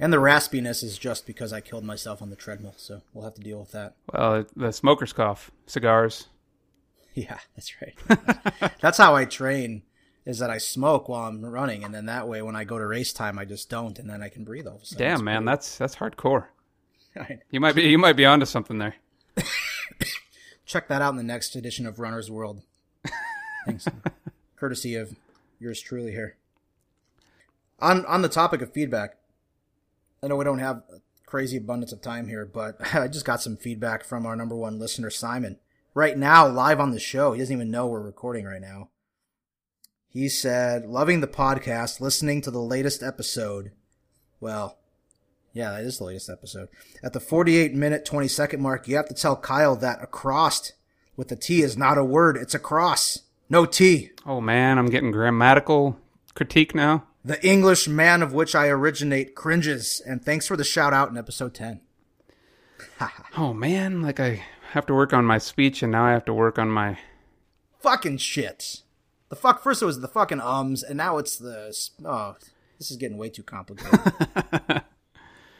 And the raspiness is just because I killed myself on the treadmill, so we'll have to deal with that. Well, the smoker's cough, cigars. Yeah, that's right. that's how I train. Is that I smoke while I'm running, and then that way, when I go to race time, I just don't, and then I can breathe all of a sudden. Damn, man, that's that's hardcore. You might be you might be onto something there. Check that out in the next edition of Runner's World. Thanks. Courtesy of yours truly here. On on the topic of feedback, I know we don't have crazy abundance of time here, but I just got some feedback from our number one listener, Simon. Right now, live on the show. He doesn't even know we're recording right now. He said, loving the podcast, listening to the latest episode. Well, yeah, that is the latest episode. At the 48 minute 20 second mark, you have to tell Kyle that across with the T is not a word, it's a cross. No T. Oh man, I'm getting grammatical critique now. The English man of which I originate cringes. And thanks for the shout out in episode 10. Oh man, like I have to work on my speech and now I have to work on my Fucking shit. The fuck, first it was the fucking ums, and now it's the, oh, this is getting way too complicated.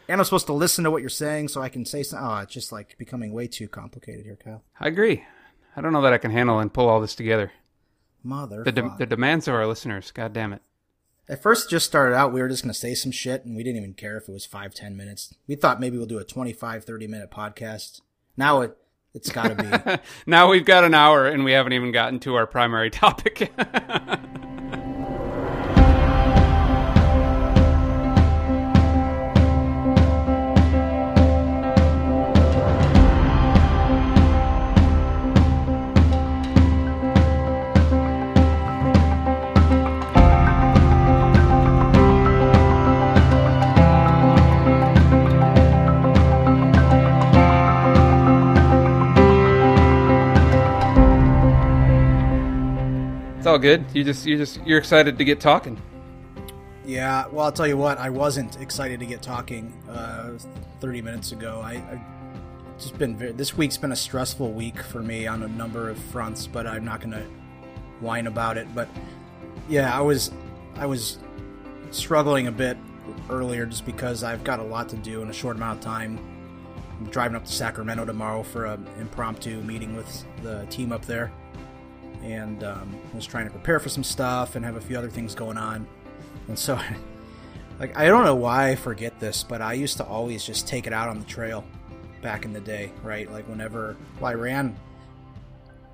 and I'm supposed to listen to what you're saying so I can say something. Oh, it's just like becoming way too complicated here, Kyle. I agree. I don't know that I can handle and pull all this together. Mother. The de- the demands of our listeners, god damn it. At first, it just started out, we were just going to say some shit, and we didn't even care if it was five, ten minutes. We thought maybe we'll do a 25, 30 minute podcast. Now it, it's got to be. Now we've got an hour and we haven't even gotten to our primary topic. all good. You just you just you're excited to get talking. Yeah, well, I'll tell you what, I wasn't excited to get talking uh, 30 minutes ago. I, I just been very, this week's been a stressful week for me on a number of fronts, but I'm not going to whine about it. But yeah, I was I was struggling a bit earlier just because I've got a lot to do in a short amount of time. I'm driving up to Sacramento tomorrow for an impromptu meeting with the team up there, and um, was trying to prepare for some stuff and have a few other things going on. And so, like, I don't know why I forget this, but I used to always just take it out on the trail back in the day, right? Like, whenever, well, I ran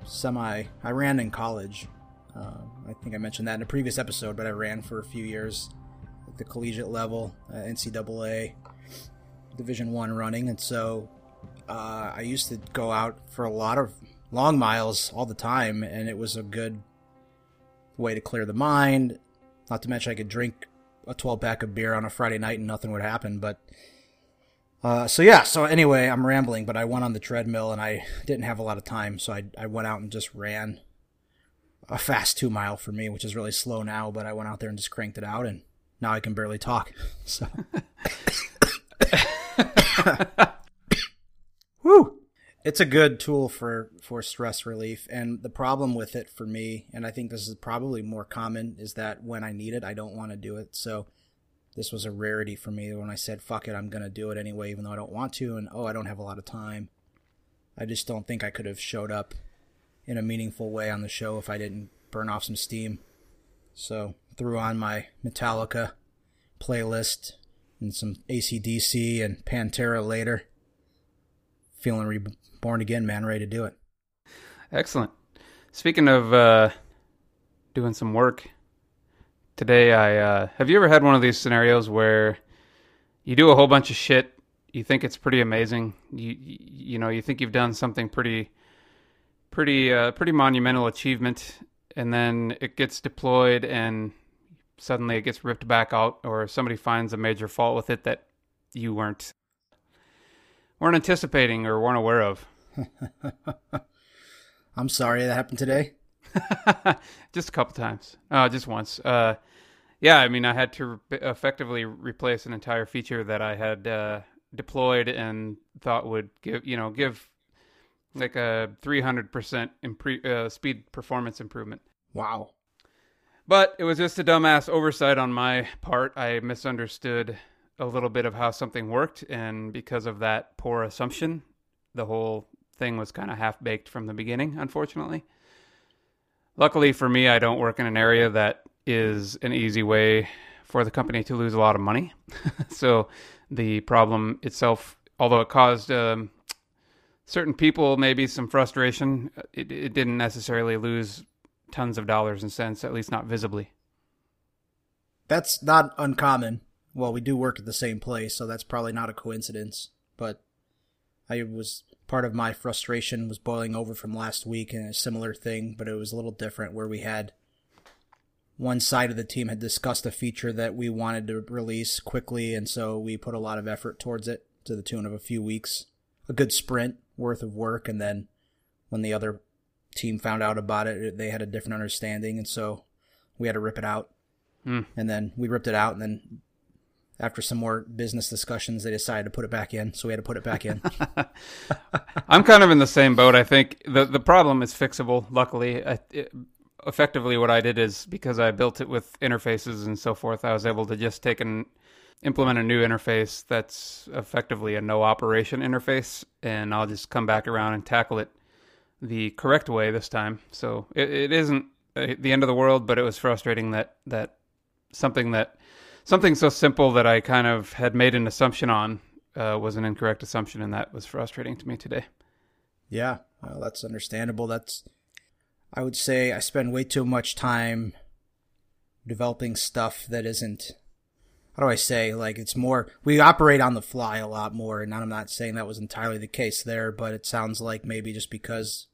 semi, I ran in college. Uh, I think I mentioned that in a previous episode, but I ran for a few years at the collegiate level, uh, NCAA, Division One running. And so, uh, I used to go out for a lot of long miles all the time, and it was a good way to clear the mind. Not to mention, I could drink a 12 pack of beer on a Friday night and nothing would happen. But uh, so yeah. So anyway, I'm rambling, but I went on the treadmill and I didn't have a lot of time, so I I went out and just ran a fast two mile for me, which is really slow now. But I went out there and just cranked it out, and now I can barely talk. So. Woo! It's a good tool for for stress relief, and the problem with it for me, and I think this is probably more common, is that when I need it, I don't want to do it. So this was a rarity for me when I said "fuck it," I'm gonna do it anyway, even though I don't want to, and oh, I don't have a lot of time. I just don't think I could have showed up in a meaningful way on the show if I didn't burn off some steam. So threw on my Metallica playlist and some ACDC and Pantera later. Feeling reborn again, man, ready to do it. Excellent. Speaking of uh, doing some work, today I uh, have you ever had one of these scenarios where you do a whole bunch of shit, you think it's pretty amazing, you you, you know you think you've done something pretty pretty uh, pretty monumental achievement, and then it gets deployed and suddenly it gets ripped back out, or somebody finds a major fault with it that you weren't weren't anticipating or weren't aware of. I'm sorry that happened today. just a couple times. Uh, just once. Uh, yeah, I mean, I had to re- effectively replace an entire feature that I had uh, deployed and thought would give, you know, give like a 300% impre- uh, speed performance improvement. Wow. But it was just a dumbass oversight on my part. I misunderstood a little bit of how something worked, and because of that poor assumption, the whole thing was kind of half baked from the beginning, unfortunately. Luckily for me, I don't work in an area that is an easy way for the company to lose a lot of money. so the problem itself, although it caused um, certain people maybe some frustration, it, it didn't necessarily lose tons of dollars and cents, at least not visibly. That's not uncommon. Well, we do work at the same place, so that's probably not a coincidence. But I was part of my frustration was boiling over from last week and a similar thing, but it was a little different where we had one side of the team had discussed a feature that we wanted to release quickly, and so we put a lot of effort towards it to the tune of a few weeks, a good sprint worth of work, and then when the other team found out about it, they had a different understanding, and so we had to rip it out. Mm. And then we ripped it out, and then after some more business discussions, they decided to put it back in, so we had to put it back in. I'm kind of in the same boat. I think the the problem is fixable. Luckily, I, it, effectively, what I did is because I built it with interfaces and so forth, I was able to just take and implement a new interface that's effectively a no operation interface, and I'll just come back around and tackle it the correct way this time. So it, it isn't uh, the end of the world, but it was frustrating that that something that something so simple that I kind of had made an assumption on uh, was an incorrect assumption, and that was frustrating to me today. Yeah, well, that's understandable. That's, I would say, I spend way too much time developing stuff that isn't. How do I say? Like it's more. We operate on the fly a lot more, and I'm not saying that was entirely the case there, but it sounds like maybe just because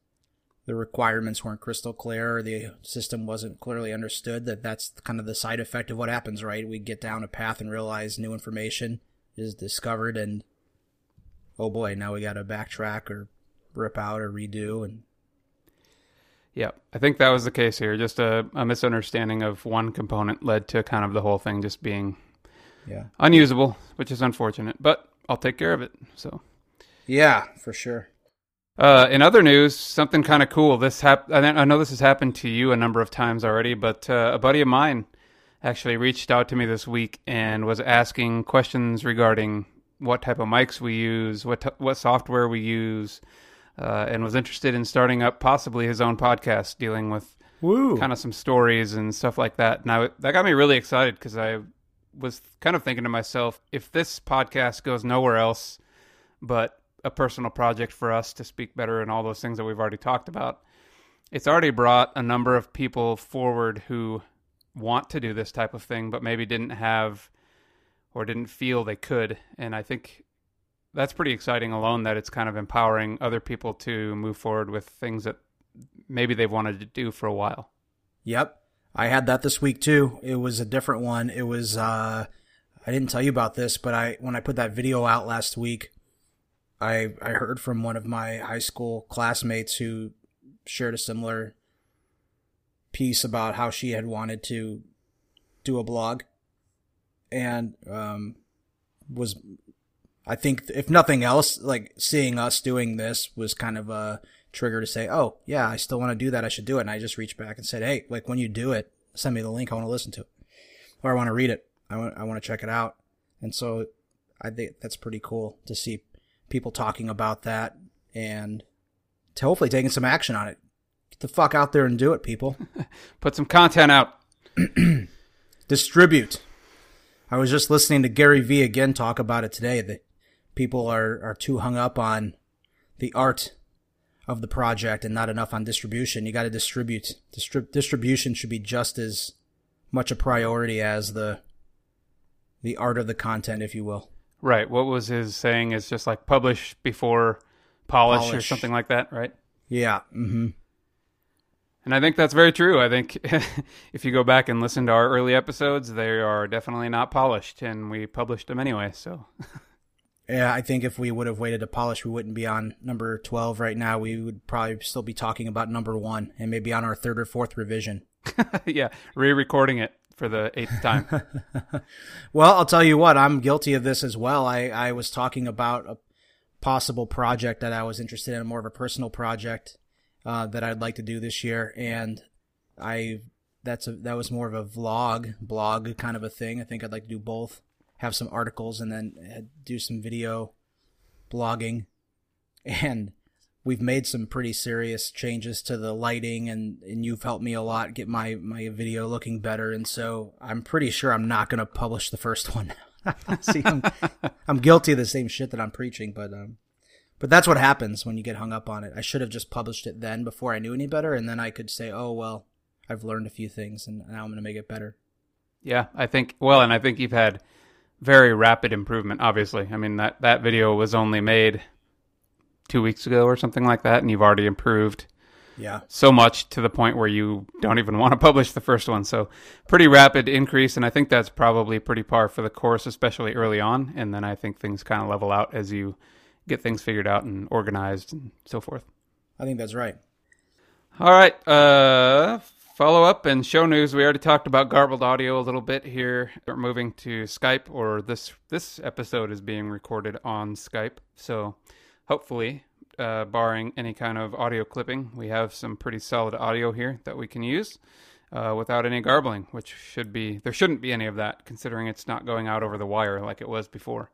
the requirements weren't crystal clear or the system wasn't clearly understood that that's kind of the side effect of what happens right? We get down a path and realize new information is discovered and oh boy now we got to backtrack or rip out or redo and yeah i think that was the case here. Just a, a misunderstanding of one component led to kind of the whole thing just being yeah. unusable which is unfortunate but i'll take care of it so. Yeah for sure uh, in other news, something kind of cool. This hap- I know this has happened to you a number of times already, but uh, a buddy of mine actually reached out to me this week and was asking questions regarding what type of mics we use, what t- what software we use, uh, and was interested in starting up possibly his own podcast dealing with kind of some stories and stuff like that. Now that got me really excited because I was kind of thinking to myself, if this podcast goes nowhere else, but a personal project for us to speak better and all those things that we've already talked about. It's already brought a number of people forward who want to do this type of thing, but maybe didn't have or didn't feel they could. And I think that's pretty exciting alone that it's kind of empowering other people to move forward with things that maybe they've wanted to do for a while. Yep. I had that this week too. It was a different one. It was uh I didn't tell you about this, but I when I put that video out last week, I I heard from one of my high school classmates who shared a similar piece about how she had wanted to do a blog and um was I think if nothing else like seeing us doing this was kind of a trigger to say, "Oh, yeah, I still want to do that. I should do it." And I just reached back and said, "Hey, like when you do it, send me the link. I want to listen to it, or I want to read it. I want I want to check it out." And so I think that's pretty cool to see people talking about that and to hopefully taking some action on it. Get the fuck out there and do it, people. Put some content out. Distribute. I was just listening to Gary Vee again talk about it today. That people are, are too hung up on the art of the project and not enough on distribution. You got to distribute. Distrib- distribution should be just as much a priority as the the art of the content, if you will. Right. What was his saying? Is just like publish before polish, or something like that, right? Yeah. Mm-hmm. And I think that's very true. I think if you go back and listen to our early episodes, they are definitely not polished, and we published them anyway. So, Yeah, I think if we would have waited to polish, we wouldn't be on number 12 right now. We would probably still be talking about number one and maybe on our third or fourth revision. yeah, re-recording it for the eighth time. Well, I'll tell you what, I'm guilty of this as well. I, I was talking about a possible project that I was interested in, more of a personal project uh, that I'd like to do this year, and I that's a that was more of a vlog, blog kind of a thing. I think I'd like to do both. have some articles and then uh, do some video blogging. And we've made some pretty serious changes to the lighting and, and you've helped me a lot get my, my video looking better. And so I'm pretty sure I'm not going to publish the first one. See, I'm, I'm, guilty of the same shit that I'm preaching, but, um, but that's what happens when you get hung up on it. I should have just published it then before I knew any better. And then I could say, oh, well, I've learned a few things and now I'm going to make it better. Yeah, I think, well, and I think you've had very rapid improvement, obviously. I mean, that, that video was only made two weeks ago or something like that, and you've already improved yeah. so much to the point where you don't even want to publish the first one. So pretty rapid increase and i think that's probably pretty par for the course especially early on and then i think things kind of level out as you get things figured out and organized and so forth. I think that's right. All right uh follow up and show news. We already talked about garbled audio a little bit here. We're moving to skype or this this episode is being recorded on skype. So hopefully, uh, barring any kind of audio clipping, we have some pretty solid audio here that we can use uh, without any garbling, which should be there shouldn't be any of that considering it's not going out over the wire like it was before.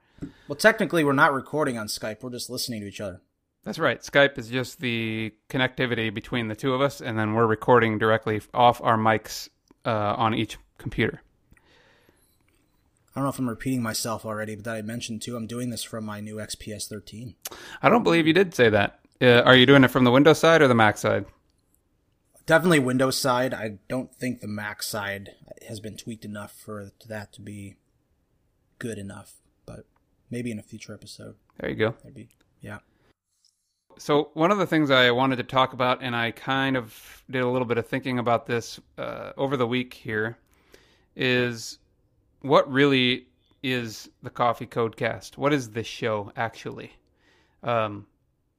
Well, technically, we're not recording on Skype; we're just listening to each other. That's right. Skype is just the connectivity between the two of us, and then we're recording directly off our mics uh, on each computer. I don't know if I'm repeating myself already, but that I mentioned too, I'm doing this from my new XPS 13. I don't believe you did say that. Uh, are you doing it from the Windows side or the Mac side? Definitely Windows side. I don't think the Mac side has been tweaked enough for that to be good enough, but maybe in a future episode. There you go. That'd be, yeah. So one of the things I wanted to talk about, and I kind of did a little bit of thinking about this uh, over the week here, is what really is the Coffee Codecast? What is this show actually? Um,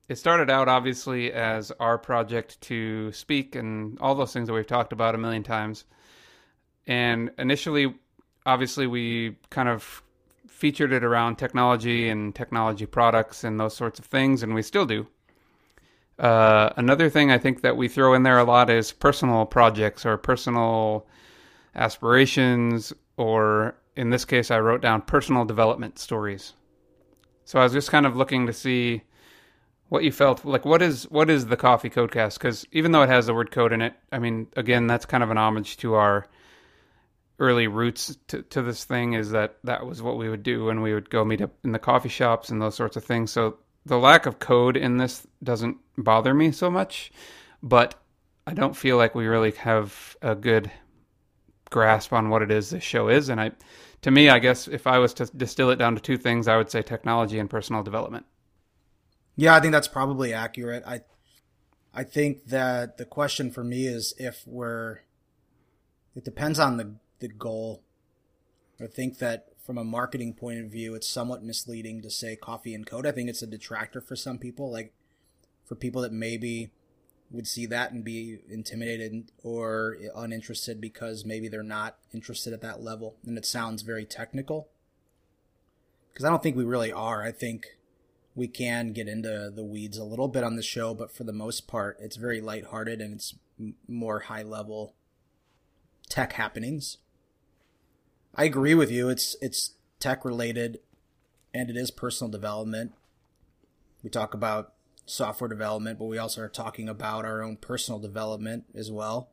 it started out obviously as our project to speak and all those things that we've talked about a million times. And initially, obviously, we kind of featured it around technology and technology products and those sorts of things, and we still do. Uh, another thing I think that we throw in there a lot is personal projects or personal aspirations or in this case, I wrote down personal development stories. So I was just kind of looking to see what you felt like. What is what is the Coffee Codecast? Because even though it has the word code in it, I mean, again, that's kind of an homage to our early roots to, to this thing. Is that that was what we would do when we would go meet up in the coffee shops and those sorts of things. So the lack of code in this doesn't bother me so much, but I don't feel like we really have a good grasp on what it is this show is. And I, to me, I guess if I was to distill it down to two things, I would say technology and personal development. Yeah, I think that's probably accurate. I, I think that the question for me is if we're, it depends on the the goal. I think that from a marketing point of view, it's somewhat misleading to say coffee and code. I think it's a detractor for some people, like for people that maybe would see that and be intimidated or uninterested because maybe they're not interested at that level. And it sounds very technical. Because i don't think we really are. I think we can get into the weeds a little bit on the show but for the most part it's very lighthearted and it's more high level tech happenings. I agree with you. It's it's tech related and it is personal development. We talk about software development, but we also are talking about our own personal development as well.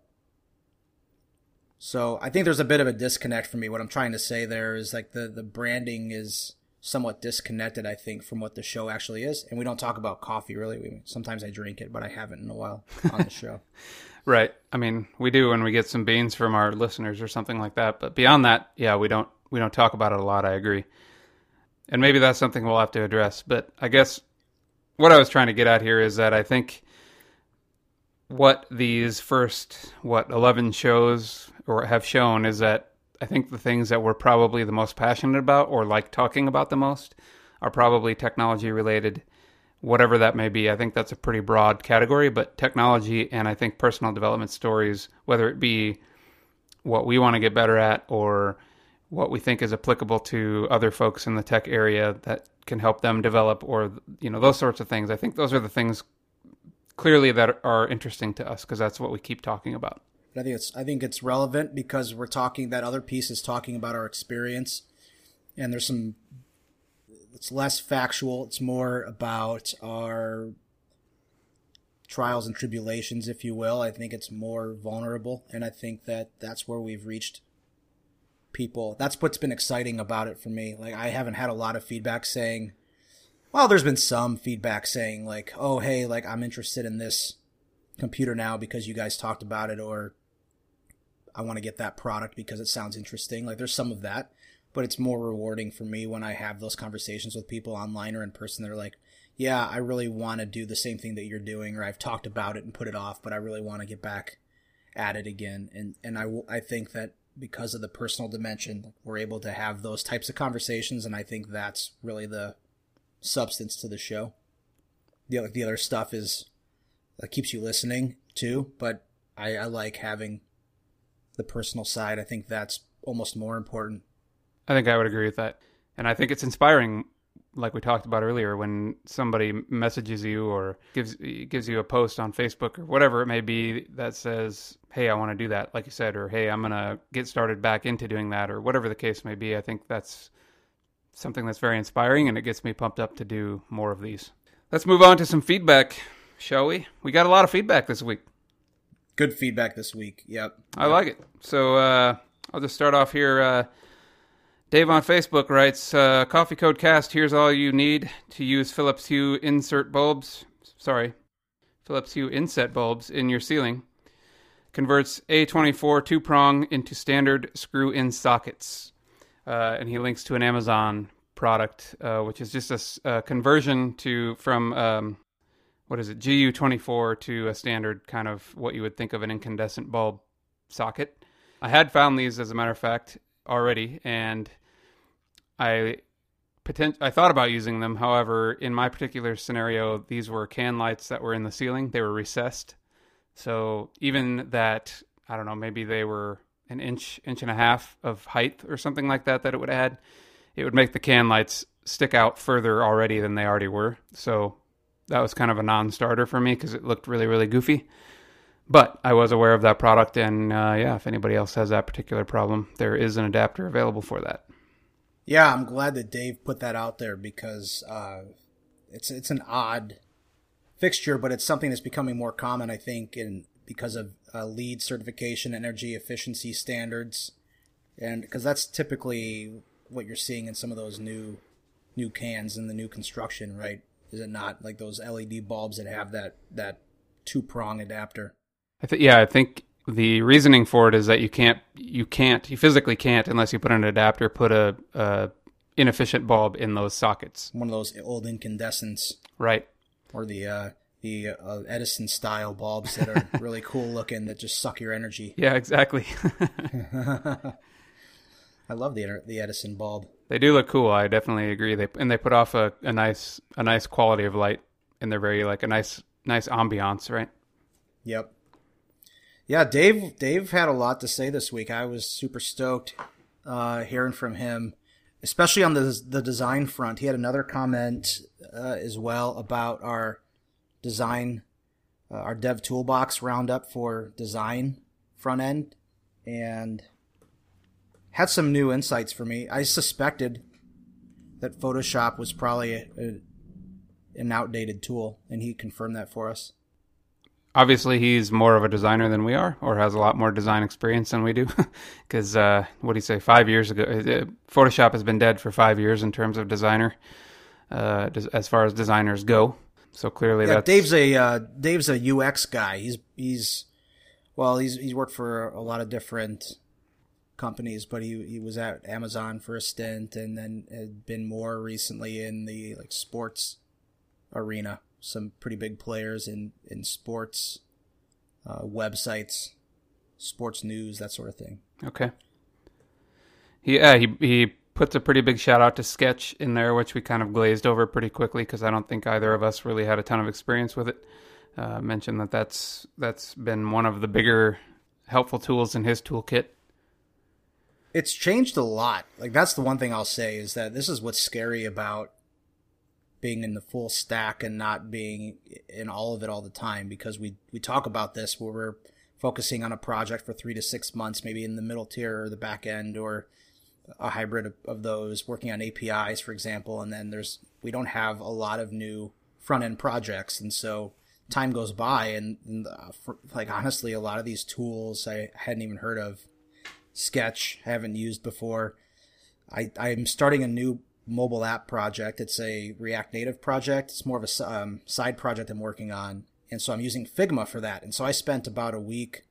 So I think there's a bit of a disconnect for me. What I'm trying to say there is like the, the branding is somewhat disconnected, I think, from what the show actually is. And we don't talk about coffee really. We, sometimes I drink it, but I haven't in a while on the show. right. I mean, we do when we get some beans from our listeners or something like that. But beyond that, yeah, we don't we don't talk about it a lot. I agree. And maybe that's something we'll have to address. But I guess what I was trying to get at here is that I think what these first what 11 shows or have shown is that I think the things that we're probably the most passionate about or like talking about the most are probably technology related whatever that may be. I think that's a pretty broad category, but technology and I think personal development stories, whether it be what we want to get better at or what we think is applicable to other folks in the tech area that can help them develop or you know those sorts of things i think those are the things clearly that are interesting to us because that's what we keep talking about i think it's i think it's relevant because we're talking that other piece is talking about our experience and there's some. It's less factual. It's more about our trials and tribulations, if you will. I think it's more vulnerable, and I think that that's where we've reached people. That's what's been exciting about it for me. Like I haven't had a lot of feedback saying, well, there's been some feedback saying like, oh hey, like I'm interested in this computer now because you guys talked about it, or I want to get that product because it sounds interesting. Like there's some of that, but it's more rewarding for me when I have those conversations with people online or in person. They're like, yeah, I really want to do the same thing that you're doing, or I've talked about it and put it off, but I really want to get back at it again. And and I I think that because of the personal dimension, we're able to have those types of conversations, and I think that's really the substance to the show. The other, the other stuff is that keeps you listening too, but I, I like having the personal side. I think that's almost more important. I think I would agree with that. And I think it's inspiring like we talked about earlier, when somebody messages you or gives gives you a post on Facebook or whatever it may be that says, "Hey, I want to do that," like you said, or "Hey, I'm gonna get started back into doing that," or whatever the case may be, I think that's something that's very inspiring, and it gets me pumped up to do more of these. Let's move on to some feedback, shall we? We got a lot of feedback this week. Good feedback this week. Yep. I yep. like it. So uh, I'll just start off here. Uh, Dave on Facebook writes, uh, Coffee Code Cast, here's all you need to use Philips Hue insert bulbs. Sorry, Philips Hue inset bulbs in your ceiling. Converts A24 two prong into standard screw in sockets. Uh, and he links to an Amazon product, uh, which is just a, a, conversion to from um, what is it, GU24 to a standard kind of what you would think of an incandescent bulb socket. I had found these, as a matter of fact, already, and I potent- I thought about using them. However, in my particular scenario, these were can lights that were in the ceiling. They were recessed. So even that, I don't know, maybe they were an inch, inch and a half of height or something like that that it would add, it would make the can lights stick out further already than they already were. So that was kind of a non-starter for me because it looked really, really goofy. But I was aware of that product, and uh, yeah, if anybody else has that particular problem, there is an adapter available for that. Yeah, I'm glad that Dave put that out there because uh, it's it's an odd fixture, but it's something that's becoming more common, I think, in because of uh, LEED certification, energy efficiency standards, and because that's typically what you're seeing in some of those new new cans in the new construction, right? Is it not like those LED bulbs that have that that two prong adapter? I think yeah, I think the reasoning for it is that you can't you can't you physically can't unless you put an adapter put a, a inefficient bulb in those sockets. One of those old incandescents. Right. Or the uh the uh, edison style bulbs that are really cool looking that just suck your energy. Yeah exactly. I love the the edison bulb. They do look cool. I definitely agree. They and they put off a, a nice a nice quality of light and they're very like a nice nice ambiance right? Yep yeah, Dave. Dave had a lot to say this week. I was super stoked uh, hearing from him, especially on the the design front. He had another comment uh, as well about our design, uh, our Dev Toolbox roundup for design front end, and had some new insights for me. I suspected that Photoshop was probably a, a, an outdated tool, and he confirmed that for us obviously he's more of a designer than we are or has a lot more design experience than we do. Because uh, what do you say? Five years ago uh, photoshop has been dead for five years in terms of designer uh, as far as designers go. So clearly yeah, dave's a uh, dave's a ux guy. He's he's well he's he's worked for a lot of different companies but he he was at amazon for a stint and then had been more recently in the like sports arena some pretty big players in in sports uh, websites, sports news, that sort of thing. Okay. Yeah, he he puts a pretty big shout out to Sketch in there, which we kind of glazed over pretty quickly because I don't think either of us really had a ton of experience with it. Uh, mentioned that that's that's been one of the bigger helpful tools in his toolkit. It's changed a lot. Like that's the one thing I'll say is that this is what's scary about being in the full stack and not being in all of it all the time because we we talk about this where we're focusing on a project for three to six months, maybe in the middle tier or the back end, or a hybrid of, of those, working on APIs, for example. And then there's we don't have a lot of new front end projects, and so time goes by, and, and uh, for, like honestly, a lot of these tools I hadn't even heard of. Sketch haven't used before. I I'm starting a new mobile app project. It's a React Native project. It's more of a um, side project I'm working on, and so I'm using Figma for that. And so I spent about a week,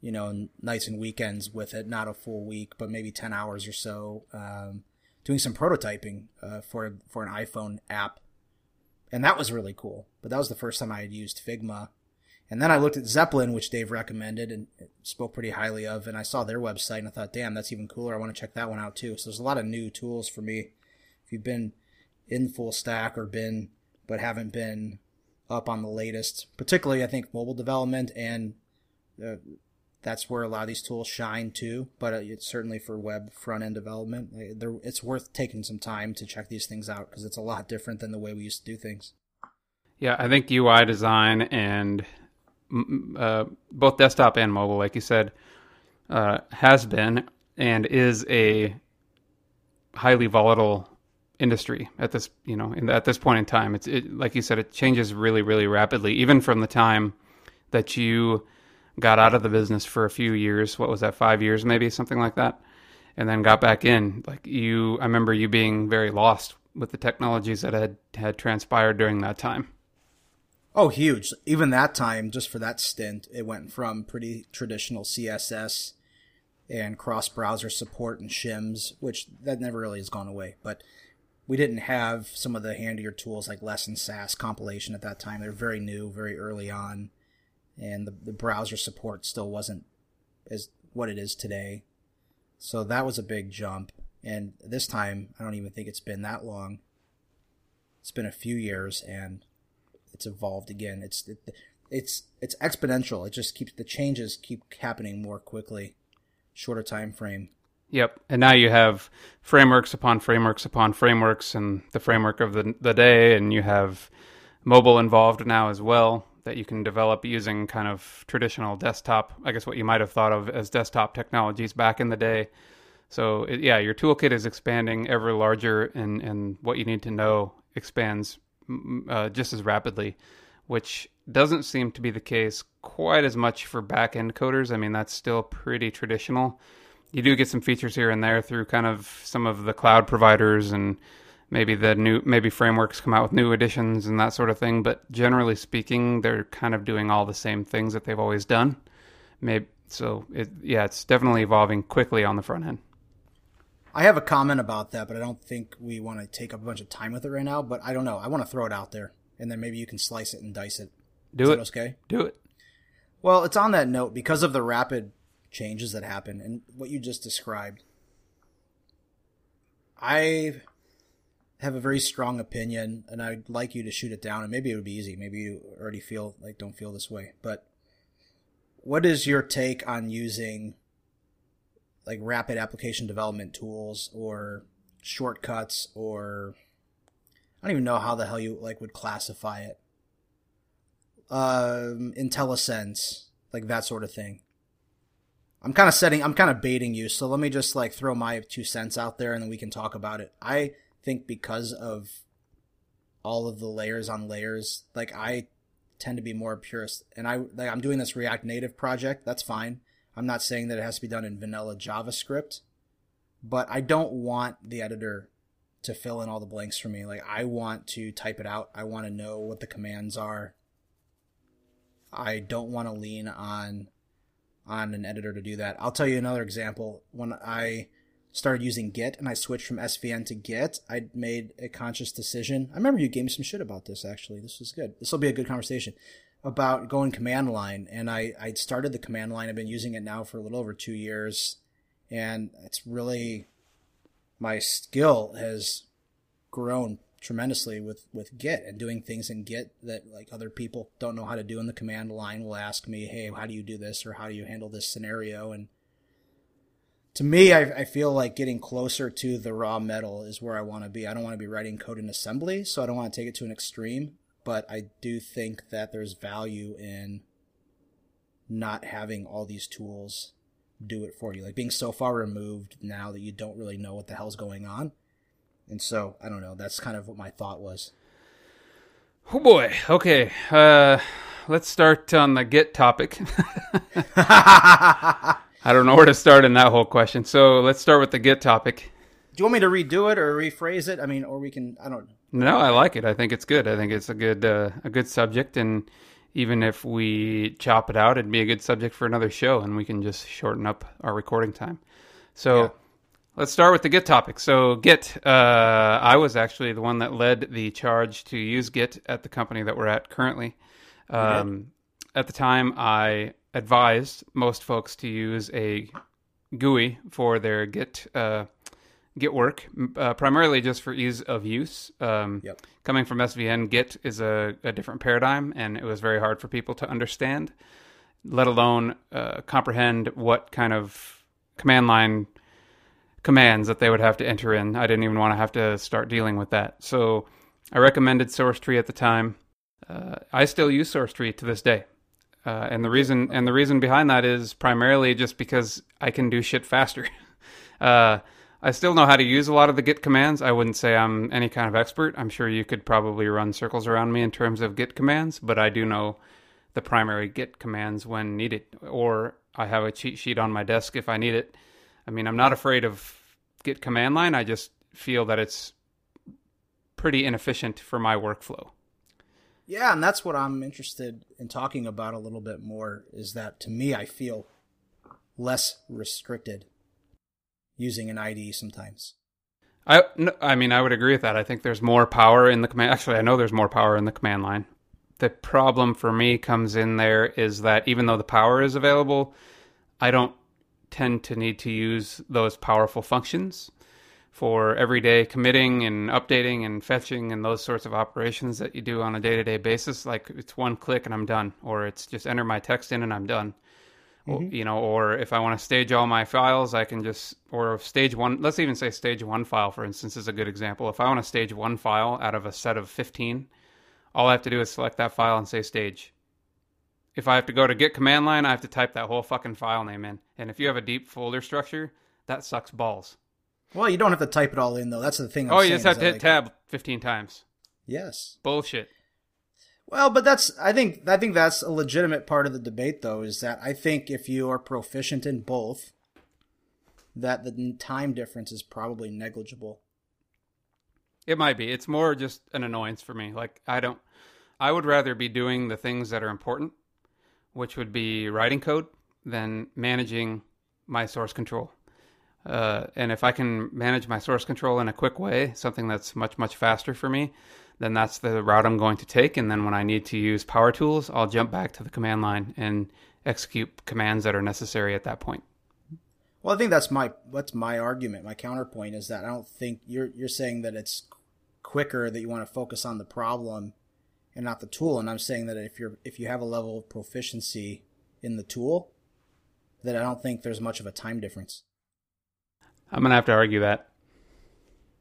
you know, nights and weekends with it. Not a full week, but maybe ten hours or so, um, doing some prototyping uh, for for an iPhone app, and that was really cool. But that was the first time I had used Figma. And then I looked at Zeplin, which Dave recommended and spoke pretty highly of, and I saw their website and I thought, damn, that's even cooler. I want to check that one out too. So there's a lot of new tools for me. If you've been in full stack or been, but haven't been up on the latest, particularly I think mobile development and uh, that's where a lot of these tools shine too. But uh, it's certainly for web front end development. It's worth taking some time to check these things out because it's a lot different than the way we used to do things. Yeah, I think UI design and uh, both desktop and mobile, like you said, uh, has been and is a highly volatile industry at this you know in, at this point in time. It's it, like you said, it changes really really rapidly, even from the time that you got out of the business for a few years. What was that? Five years, maybe something like that, and then got back in. Like you, I remember you being very lost with the technologies that had had transpired during that time. Oh, huge. Even that time, just for that stint, it went from pretty traditional CSS and cross browser support and shims, which that never really has gone away. But we didn't have some of the handier tools like Less and Sass compilation at that time. They're very new, very early on. And the, the browser support still wasn't as what it is today. So that was a big jump. And this time, I don't even think it's been that long. It's been a few years, and it's evolved again. It's it, it's it's exponential. It just keeps the changes keep happening more quickly, shorter time frame. Yep. And now you have frameworks upon frameworks upon frameworks, and the framework of the the day, and you have mobile involved now as well that you can develop using kind of traditional desktop. I guess what you might have thought of as desktop technologies back in the day. So yeah, your toolkit is expanding ever larger, and and what you need to know expands uh, just as rapidly, which doesn't seem to be the case quite as much for back end coders. I mean, that's still pretty traditional. You do get some features here and there through kind of some of the cloud providers and maybe the new maybe frameworks come out with new additions and that sort of thing, but generally speaking, they're kind of doing all the same things that they've always done. Maybe so it, yeah, it's definitely evolving quickly on the front end. I have a comment about that, but I don't think we want to take up a bunch of time with it right now. But I don't know. I want to throw it out there, and then maybe you can slice it and dice it. Do Is it. Okay. Do it. Well, it's on that note because of the rapid changes that happen and what you just described. I have a very strong opinion, and I'd like you to shoot it down. And maybe it would be easy. Maybe you already feel like don't feel this way, but what is your take on using like rapid application development tools or shortcuts or I don't even know how the hell you like would classify it. Um, IntelliSense, like that sort of thing. I'm kind of setting, I'm kind of baiting you, so let me just like throw my two cents out there and then we can talk about it. I think because of all of the layers on layers, like I tend to be more purist, and I like I'm doing this React Native project. That's fine. I'm not saying that it has to be done in vanilla JavaScript, but I don't want the editor to fill in all the blanks for me. Like I want to type it out. I want to know what the commands are. I don't want to lean on on an editor to do that. I'll tell you another example. When I started using Git and I switched from SVN to Git, I made a conscious decision. I remember you gave me some shit about this actually. This was good. This will be a good conversation about going command line, and I I started the command line. I've been using it now for a little over two years, and it's really my skill has grown tremendously with with Git and doing things in Git that like other people don't know how to do in the command line will ask me, "Hey, how do you do this?" or "How do you handle this scenario?" and to me, I, I, feel like getting closer to the raw metal is where I want to be. I don't want to be writing code in assembly, so I don't want to take it to an extreme but I do think that there's value in not having all these tools do it for you. Like being so far removed now that you don't really know what the hell's going on. And so, I don't know, that's kind of what my thought was. Oh boy. Okay. Uh, let's start on the Git topic. I don't know where to start in that whole question. So let's start with the Git topic. Do you want me to redo it or rephrase it? I mean, or we can, I don't No, I like it. I think it's good. I think it's a good uh, a good subject and even if we chop it out, it'd be a good subject for another show and we can just shorten up our recording time. So Yeah. let's start with the Git topic. So Git, uh, I was actually the one that led the charge to use Git at the company that we're at currently. Um, at the time, I advised most folks to use a GUI for their Git uh, Git work, uh, primarily just for ease of use. Um, Yep. Coming from SVN, Git is a, a different paradigm, and it was very hard for people to understand, let alone uh, comprehend what kind of command line commands that they would have to enter in. I didn't even want to have to start dealing with that. So I recommended SourceTree at the time. Uh, I still use SourceTree to this day. Uh, and the reason and the reason behind that is primarily just because I can do shit faster. I still know how to use a lot of the Git commands. I wouldn't say I'm any kind of expert. I'm sure you could probably run circles around me in terms of Git commands, but I do know the primary Git commands when needed, or I have a cheat sheet on my desk if I need it. I mean, I'm not afraid of Git command line. I just feel that it's pretty inefficient for my workflow. Yeah, and that's what I'm interested in talking about a little bit more is that to me I feel less restricted using an IDE sometimes. I, no, I mean, I would agree with that. I think there's more power in the command. Actually, I know there's more power in the command line. The problem for me comes in there is that even though the power is available, I don't tend to need to use those powerful functions for everyday committing and updating and fetching and those sorts of operations that you do on a day to day basis. Like it's one click and I'm done, or it's just enter my text in and I'm done. Or, mm-hmm. you know, or if I want to stage all my files, I can just, or stage one, let's even say stage one file, for instance, is a good example. If I want to stage one file out of a set of 15, all I have to do is select that file and say stage. If I have to go to git command line, I have to type that whole fucking file name in. And if you have a deep folder structure, that sucks balls. Well, you don't have to type it all in though. That's the thing. I'm oh, you just have to hit like- tab 15 times. Yes. Bullshit. Well, but that's I think I think that's a legitimate part of the debate though is that I think if you are proficient in both that the time difference is probably negligible. It might be. It's more just an annoyance for me. Like I don't I would rather be doing the things that are important, which would be writing code than managing my source control. Uh, and if I can manage my source control in a quick way, something that's much much faster for me, then that's the route I'm going to take. And then when I need to use power tools, I'll jump back to the command line and execute commands that are necessary at that point. Well, I think that's my that's my argument. My counterpoint is that I don't think you're you're saying that it's quicker that you want to focus on the problem and not the tool. And I'm saying that if you're if you have a level of proficiency in the tool, that I don't think there's much of a time difference. I'm gonna have to argue that.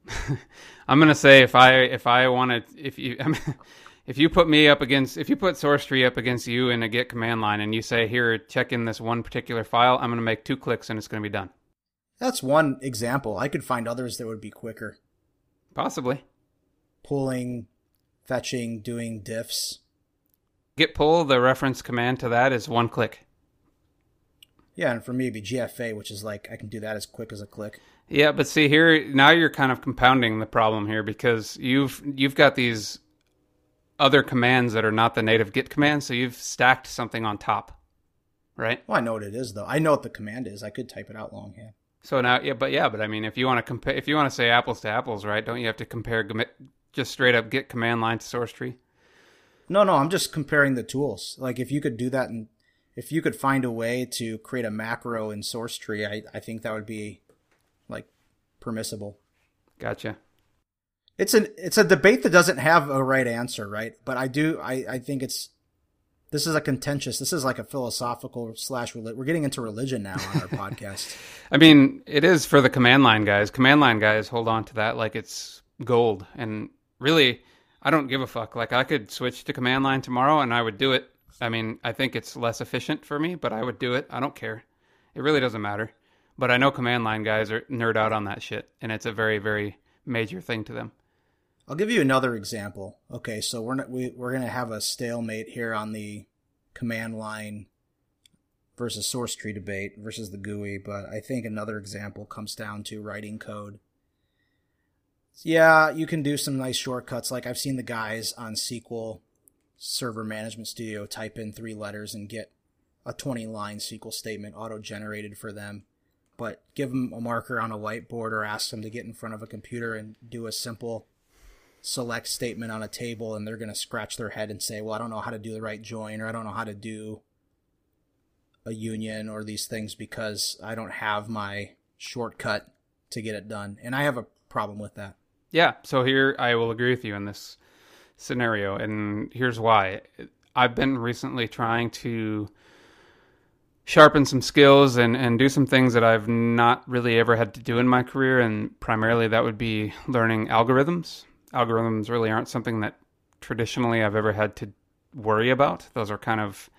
I'm gonna say if I if I wanted if you I mean, if you put me up against if you put source tree up against you in a git command line and you say here check in this one particular file, I'm gonna make two clicks and it's gonna be done. That's one example. I could find others that would be quicker. Possibly. Pulling, fetching, doing diffs. Git pull the reference command to that is one click. Yeah, and for me it'd be GFA, which is like I can do that as quick as a click. Yeah, but see here now you're kind of compounding the problem here because you've you've got these other commands that are not the native git commands, so you've stacked something on top. Right? Well, I know what it is though. I know what the command is. I could type it out longhand. So now, yeah, but yeah, but I mean, if you want to compare, if you want to say apples to apples, right? Don't you have to compare just straight up git command line to source tree? No, no, I'm just comparing the tools. Like if you could do that and if you could find a way to create a macro in source tree, I, I think that would be permissible. Gotcha. It's an it's a debate that doesn't have a right answer, right? But I do I, I think it's this is a contentious this is like a philosophical slash we're getting into religion now on our podcast. I mean, it is for the command line guys. Command line guys hold on to that like it's gold, and really, I don't give a fuck. Like I could switch to command line tomorrow, and I would do it. I mean, I think it's less efficient for me, but I would do it. I don't care. It really doesn't matter. But I know command line guys are nerd out on that shit, and it's a very, very major thing to them. I'll give you another example. Okay, so we're not, we we're gonna have a stalemate here on the command line versus source tree debate versus the GUI, but I think another example comes down to writing code. Yeah, you can do some nice shortcuts. Like I've seen the guys on SQL Server Management Studio type in three letters and get a 20 line SQL statement auto generated for them. But give them a marker on a whiteboard or ask them to get in front of a computer and do a simple select statement on a table and they're going to scratch their head and say, well, I don't know how to do the right join or I don't know how to do a union or these things because I don't have my shortcut to get it done. And I have a problem with that. Yeah, so here I will agree with you in this scenario, and here's why. I've been recently trying to sharpen some skills and, and do some things that I've not really ever had to do in my career, and primarily that would be learning algorithms. Algorithms really aren't something that traditionally I've ever had to worry about. Those are kind of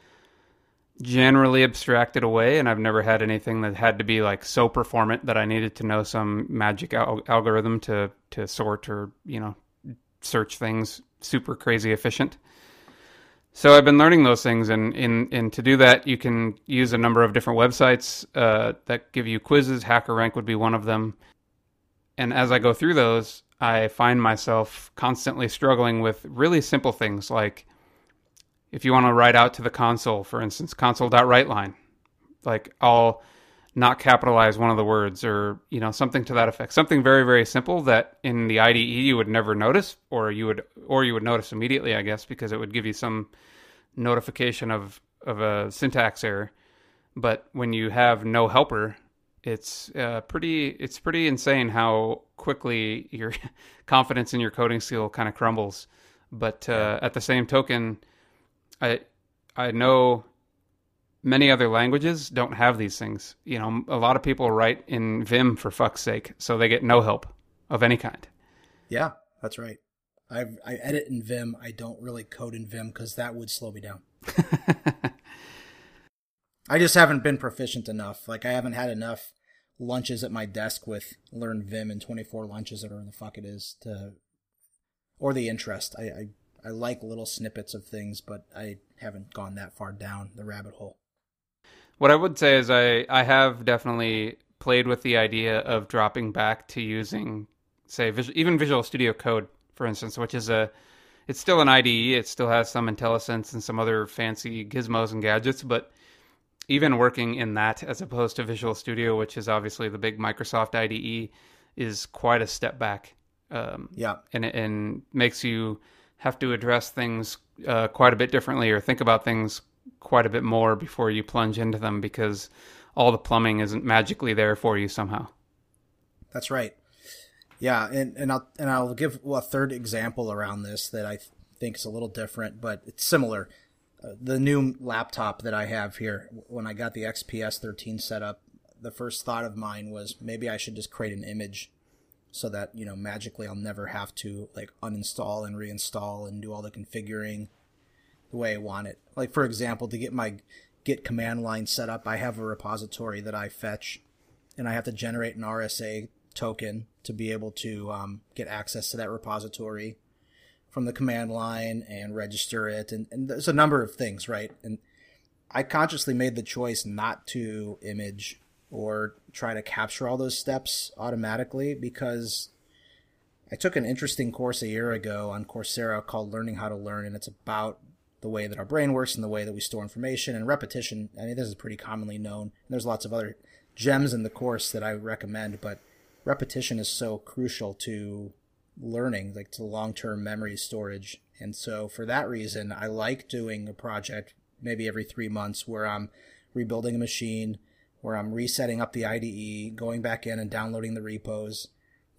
generally abstracted away and I've never had anything that had to be like so performant that I needed to know some magic al- algorithm to to sort or you know search things super crazy efficient. So I've been learning those things, and in to do that, you can use a number of different websites uh, that give you quizzes. HackerRank would be one of them. And as I go through those, I find myself constantly struggling with really simple things like if you want to write out to the console, for instance, console.writeLine, like I'll not capitalize one of the words or, you know, something to that effect. Something very, very simple that in the IDE you would never notice or you would or you would notice immediately, I guess, because it would give you some notification of of a syntax error. But when you have no helper, it's uh, pretty it's pretty insane how quickly your confidence in your coding skill kind of crumbles. But uh, at the same token, I I know many other languages don't have these things. You know, a lot of people write in Vim for fuck's sake, so they get no help of any kind. Yeah, that's right. I I edit in Vim. I don't really code in Vim because that would slow me down. I just haven't been proficient enough. Like I haven't had enough lunches at my desk with learn Vim and 24 lunches or whatever the fuck it is to, or the interest. I, I I like little snippets of things, but I haven't gone that far down the rabbit hole. What I would say is I, I have definitely played with the idea of dropping back to using, say, visual, even Visual Studio Code, for instance, which is a, it's still an IDE. It still has some IntelliSense and some other fancy gizmos and gadgets, but even working in that as opposed to Visual Studio, which is obviously the big Microsoft IDE, is quite a step back. Um, yeah, and and makes you have to address things uh, quite a bit differently or think about things quite a bit more before you plunge into them because all the plumbing isn't magically there for you somehow. That's right. Yeah, and, and I'll and I'll give a third example around this that I think is a little different, but it's similar. Uh, the new laptop that I have here, when I got the XPS 13 set up, the first thought of mine was maybe I should just create an image so that you know magically I'll never have to like uninstall and reinstall and do all the configuring the way I want it. Like for example, to get my git command line set up, I have a repository that I fetch, and I have to generate an RSA token to be able to um, get access to that repository from the command line and register it, and, and there's a number of things, right? And I consciously made the choice not to image or try to capture all those steps automatically because I took an interesting course a year ago on Coursera called Learning How to Learn, and it's about the way that our brain works and the way that we store information and repetition. I mean, this is pretty commonly known. And there's lots of other gems in the course that I recommend, but repetition is so crucial to learning, like to long term memory storage. And so, for that reason, I like doing a project maybe every three months where I'm rebuilding a machine where I'm resetting up the IDE, going back in and downloading the repos.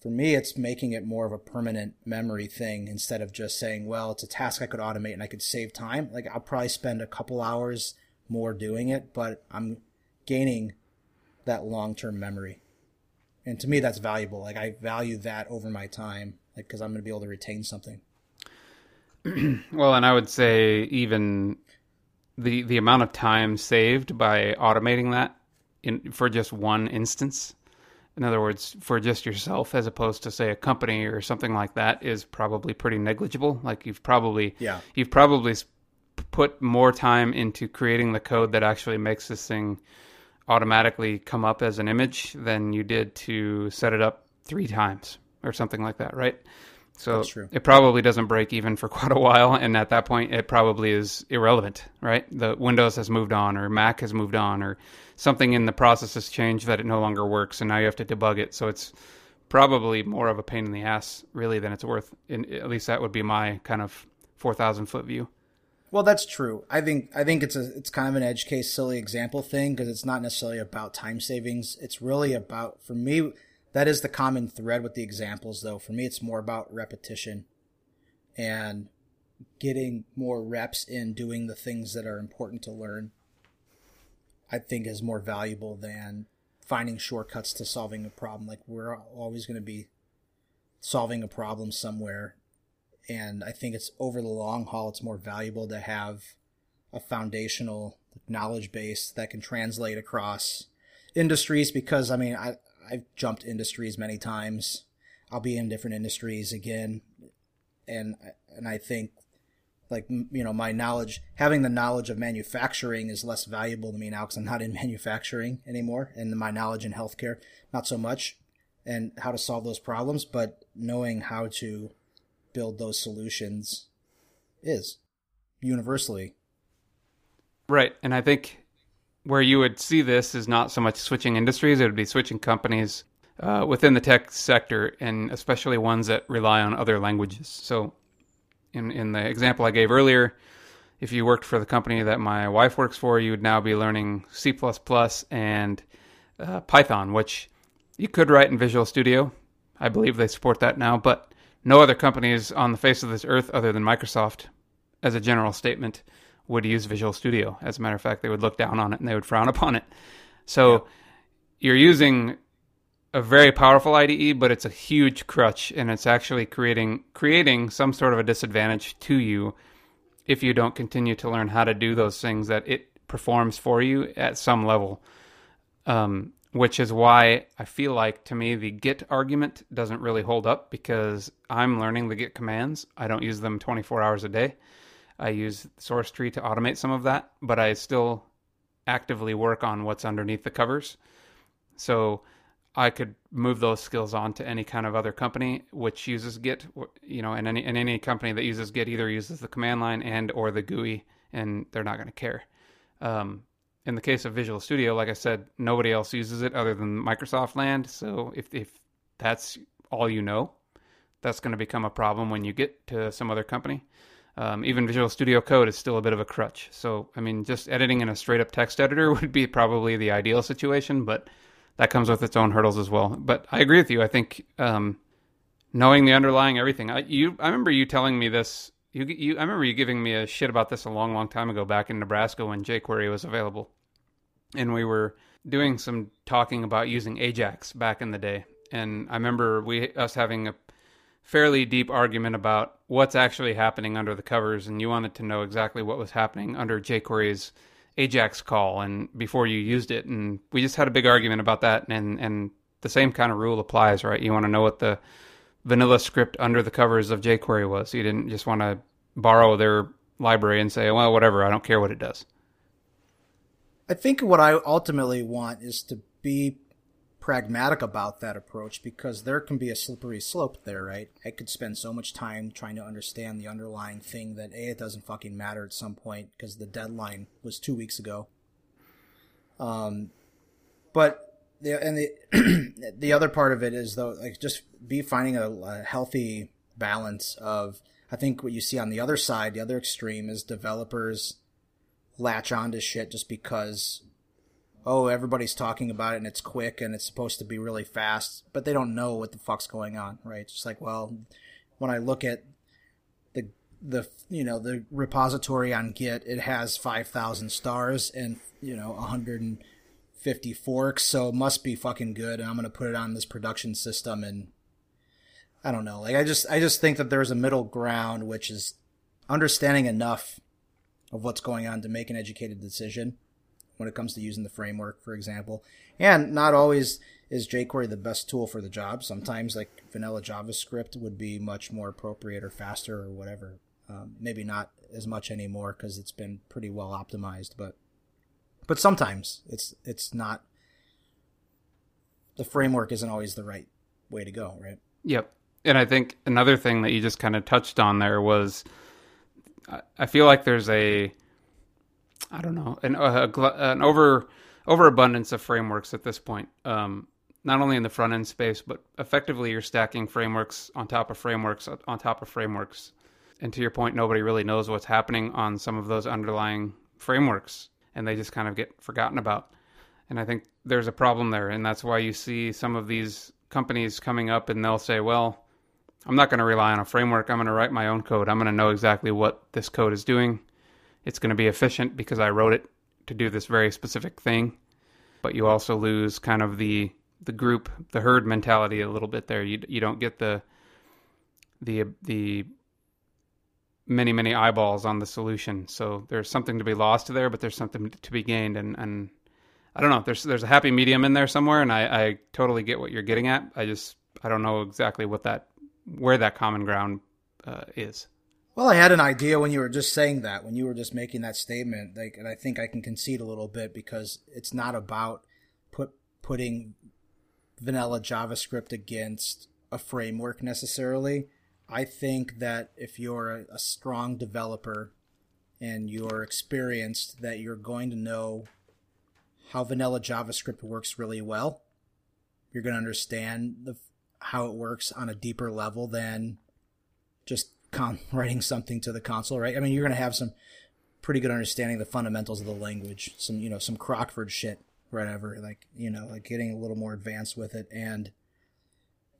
For me, it's making it more of a permanent memory thing instead of just saying, well, it's a task I could automate and I could save time. Like I'll probably spend a couple hours more doing it, but I'm gaining that long-term memory. And to me, that's valuable. Like I value that over my time, like because I'm going to be able to retain something. well, and I would say even the the amount of time saved by automating that in for just one instance. In other words, for just yourself, as opposed to say a company or something like that, is probably pretty negligible. Like you've probably Yeah. you've probably put more time into creating the code that actually makes this thing automatically come up as an image than you did to set it up three times or something like that, right? So it probably doesn't break even for quite a while, and at that point, it probably is irrelevant, right? The Windows has moved on, or Mac has moved on, or something in the process has changed that it no longer works, and now you have to debug it. So it's probably more of a pain in the ass, really, than it's worth. In, at least that would be my kind of four thousand foot view. Well, that's true. I think I think it's a it's kind of an edge case silly example thing because it's not necessarily about time savings. It's really about for me that is the common thread with the examples though. For me it's more about repetition and getting more reps in doing the things that are important to learn. I think is more valuable than finding shortcuts to solving a problem. Like we're always going to be solving a problem somewhere and I think it's over the long haul, it's more valuable to have a foundational knowledge base that can translate across industries. Because I mean, I I've jumped industries many times. I'll be in different industries again, and and I think like you know my knowledge, having the knowledge of manufacturing is less valuable to me now because I'm not in manufacturing anymore, and my knowledge in healthcare not so much, and how to solve those problems, but knowing how to build those solutions is universally. Right. And I think where you would see this is not so much switching industries, it would be switching companies uh, within the tech sector, and especially ones that rely on other languages. So, in, in the example I gave earlier, if you worked for the company that my wife works for, you would now be learning C and uh, Python, which you could write in Visual Studio. I believe they support that now, but no other companies on the face of this earth other than Microsoft, as a general statement, would use Visual Studio. As a matter of fact, they would look down on it and they would frown upon it. So yeah. you're using a very powerful IDE, but it's a huge crutch, and it's actually creating creating some sort of a disadvantage to you if you don't continue to learn how to do those things that it performs for you at some level. Um, which is why I feel like to me the git argument doesn't really hold up because I'm learning the git commands. I don't use them 24 hours a day. I use source tree to automate some of that, but I still actively work on what's underneath the covers. So I could move those skills on to any kind of other company which uses git, you know, and any and any company that uses git either uses the command line and or the GUI, and they're not going to care. Um, in the case of Visual Studio, like I said, nobody else uses it other than Microsoft Land. So if if that's all you know, that's going to become a problem when you get to some other company. Um, even Visual Studio Code is still a bit of a crutch. So I mean, just editing in a straight up text editor would be probably the ideal situation, but that comes with its own hurdles as well. But I agree with you. I think um, knowing the underlying everything. I, you, I remember you telling me this. You, you, I remember you giving me a shit about this a long, long time ago back in Nebraska when jQuery was available and we were doing some talking about using Ajax back in the day. And I remember we us having a fairly deep argument about what's actually happening under the covers, and you wanted to know exactly what was happening under jQuery's Ajax call and before you used it. And we just had a big argument about that. And and the same kind of rule applies, right? You want to know what the vanilla script under the covers of jQuery was. You didn't just want to borrow their library and say, well, whatever, I don't care what it does. I think what I ultimately want is to be pragmatic about that approach because there can be a slippery slope there, right? I could spend so much time trying to understand the underlying thing that A, it doesn't fucking matter at some point because the deadline was two weeks ago. Um, but the, and the, the other part of it is though, like just be finding a, a healthy balance of, I think what you see on the other side, the other extreme is developers latch onto shit just because oh everybody's talking about it and it's quick and it's supposed to be really fast but they don't know what the fuck's going on right? It's just like well when i look at the the you know the repository on git it has 5000 stars and you know 150 forks so it must be fucking good. And i'm to put it on this production system and i don't know. Like i just i just think that there's a middle ground which is understanding enough of what's going on to make an educated decision when it comes to using the framework, for example. And not always is jQuery the best tool for the job. Sometimes like vanilla JavaScript would be much more appropriate or faster or whatever. Um, maybe not as much anymore because it's been pretty well optimized, but but sometimes it's it's not. The framework isn't always the right way to go, right? Yep. And I think another thing that you just kind of touched on there was I feel like there's a I don't know an a, an over overabundance of frameworks at this point. Um, not only in the front end space, but effectively you're stacking frameworks on top of frameworks on top of frameworks. And to your point, nobody really knows what's happening on some of those underlying frameworks, and they just kind of get forgotten about. And I think there's a problem there, and that's why you see some of these companies coming up and they'll say, well, I'm not going to rely on a framework. I'm going to write my own code. I'm going to know exactly what this code is doing. It's going to be efficient because I wrote it to do this very specific thing. But you also lose kind of the the group, the herd mentality a little bit there. You you don't get the the the many many eyeballs on the solution. So there's something to be lost there, but there's something to be gained. And and I don't know. There's there's a happy medium in there somewhere, and I I totally get what you're getting at. I just I don't know exactly what that where that common ground uh, is. Well, I had an idea when you were just saying that, when you were just making that statement, like, and I think I can concede a little bit because it's not about put putting vanilla JavaScript against a framework necessarily. I think that if you're a, a strong developer and you're experienced, that you're going to know how vanilla JavaScript works really well. You're going to understand the how it works on a deeper level than just writing something to the console, right? I mean, you're going to have some pretty good understanding of the fundamentals of the language, some you know some Crockford shit, whatever, like you know, like getting a little more advanced with it, and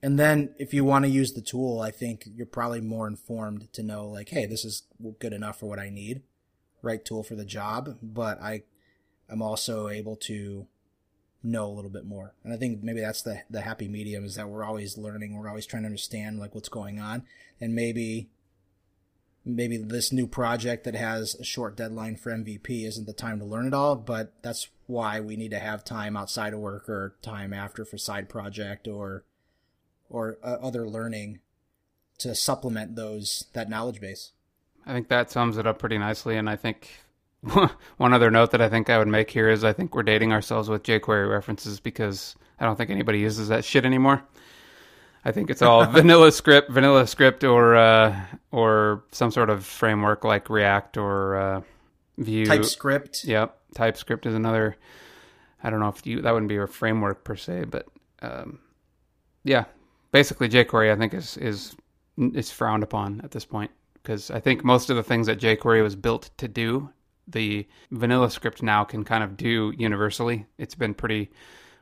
and then if you want to use the tool, I think you're probably more informed to know like, hey, this is good enough for what I need, right tool for the job, but I I'm also able to know a little bit more. And I think maybe that's the the happy medium is that we're always learning, we're always trying to understand like what's going on, and maybe maybe this new project that has a short deadline for MVP isn't the time to learn it all, but that's why we need to have time outside of work or time after for side project or or uh, other learning to supplement those that knowledge base. I think that sums it up pretty nicely and I think one other note that I think I would make here is I think we're dating ourselves with jQuery references because I don't think anybody uses that shit anymore. I think it's all vanilla script, vanilla script, or uh, or some sort of framework like React or uh, Vue. TypeScript. Yep, TypeScript is another. I don't know if you that wouldn't be a framework per se, but um, yeah, basically jQuery I think is is is frowned upon at this point because I think most of the things that jQuery was built to do the vanilla script now can kind of do universally. It's been pretty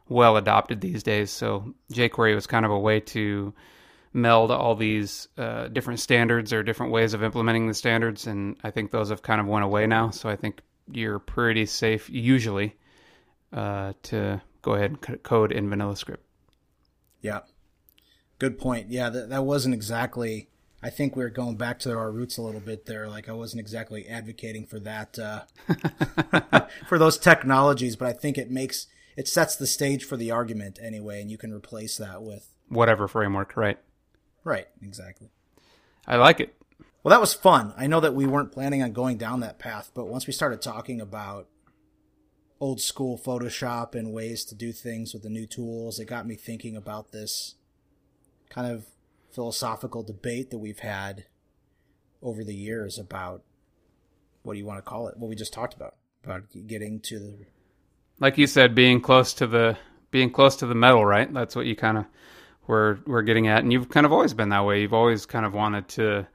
well adopted these days. So jQuery was kind of a way to meld all these uh, different standards or different ways of implementing the standards, and I think those have kind of went away now. So I think you're pretty safe usually uh, to go ahead and code in vanilla script. Yeah, good point. Yeah, that that wasn't exactly I think we are going back to our roots a little bit there. Like I wasn't exactly advocating for that uh, for those technologies, but I think it makes it sets the stage for the argument anyway, and you can replace that with whatever framework, right? Right, exactly. I like it. Well, that was fun. I know that we weren't planning on going down that path, but once we started talking about old school Photoshop and ways to do things with the new tools, it got me thinking about this kind of philosophical debate that we've had over the years about what do you want to call it? What we just talked about about getting to the like you said, being close to the being close to the metal, right? That's what you kind of were were getting at, and you've kind of always been that way. You've always kind of wanted to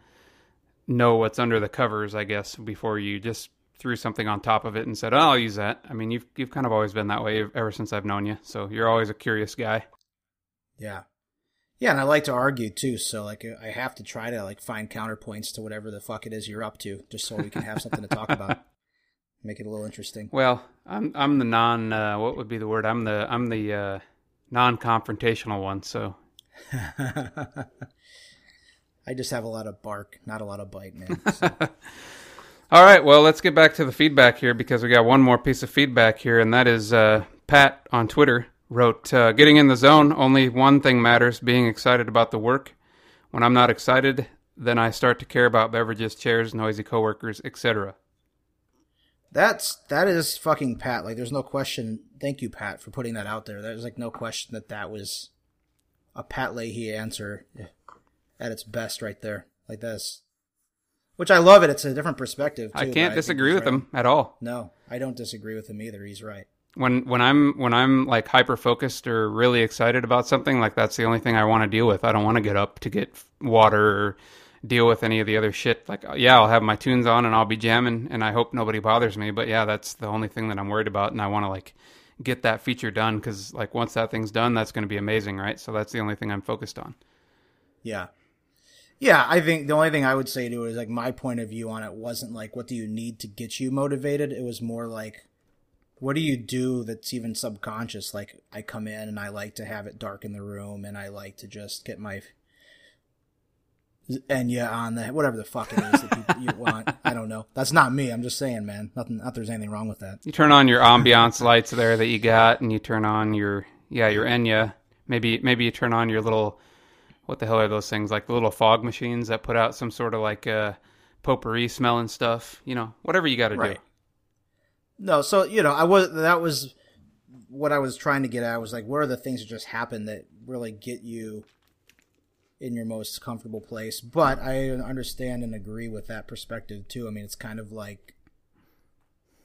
know what's under the covers, I guess, before you just threw something on top of it and said, "Oh, I'll use that." I mean, you've you've kind of always been that way ever since I've known you. So you're always a curious guy. Yeah, yeah, and I like to argue too, so like I have to try to like find counterpoints to whatever the fuck it is you're up to, just so we can have something to talk about. Make it a little interesting. Well, I'm I'm the non uh, what would be the word? I'm the I'm the uh, non-confrontational one, so I just have a lot of bark, not a lot of bite, man. So. All right, well, let's get back to the feedback here because we got one more piece of feedback here, and that is uh, Pat on Twitter wrote, uh, "Getting in the zone. Only one thing matters: being excited about the work. When I'm not excited, then I start to care about beverages, chairs, noisy coworkers, etc." That's that is fucking Pat. Like, there's no question. Thank you, Pat, for putting that out there. There's like no question that that was a Pat Leahy answer at its best, right there. Like this, which I love it. It's a different perspective. Too, I can't think disagree with right. him at all. No, I don't disagree with him either. He's right. when when I'm when I'm like hyper focused or really excited about something, like that's the only thing I want to deal with. I don't want to get up to get water or deal with any of the other shit. Like uh, yeah, I'll have my tunes on and I'll be jamming and I hope nobody bothers me, but yeah, that's the only thing that I'm worried about and I want to like get that feature done cuz like once that thing's done, that's going to be amazing, right? So that's the only thing I'm focused on. Yeah. Yeah, I think the only thing I would say to it is like my point of view on it wasn't like what do you need to get you motivated. It was more like what do you do that's even subconscious? Like I come in and I like to have it dark in the room and I like to just get my Enya on the whatever the fuck it is that people, you want. I don't know. That's not me. I'm just saying, man. Nothing. Not there's anything wrong with that. You turn on your ambiance lights there that you got and you turn on your yeah, your Enya. Maybe maybe you turn on your little what the hell are those things like the little fog machines that put out some sort of like uh potpourri smelling stuff you know whatever you got to Right. do No, so you know, I was that was what I was trying to get at. Was like, what are the things that just happen that really get you in your most comfortable place? But I understand and agree with that perspective too. I mean, it's kind of like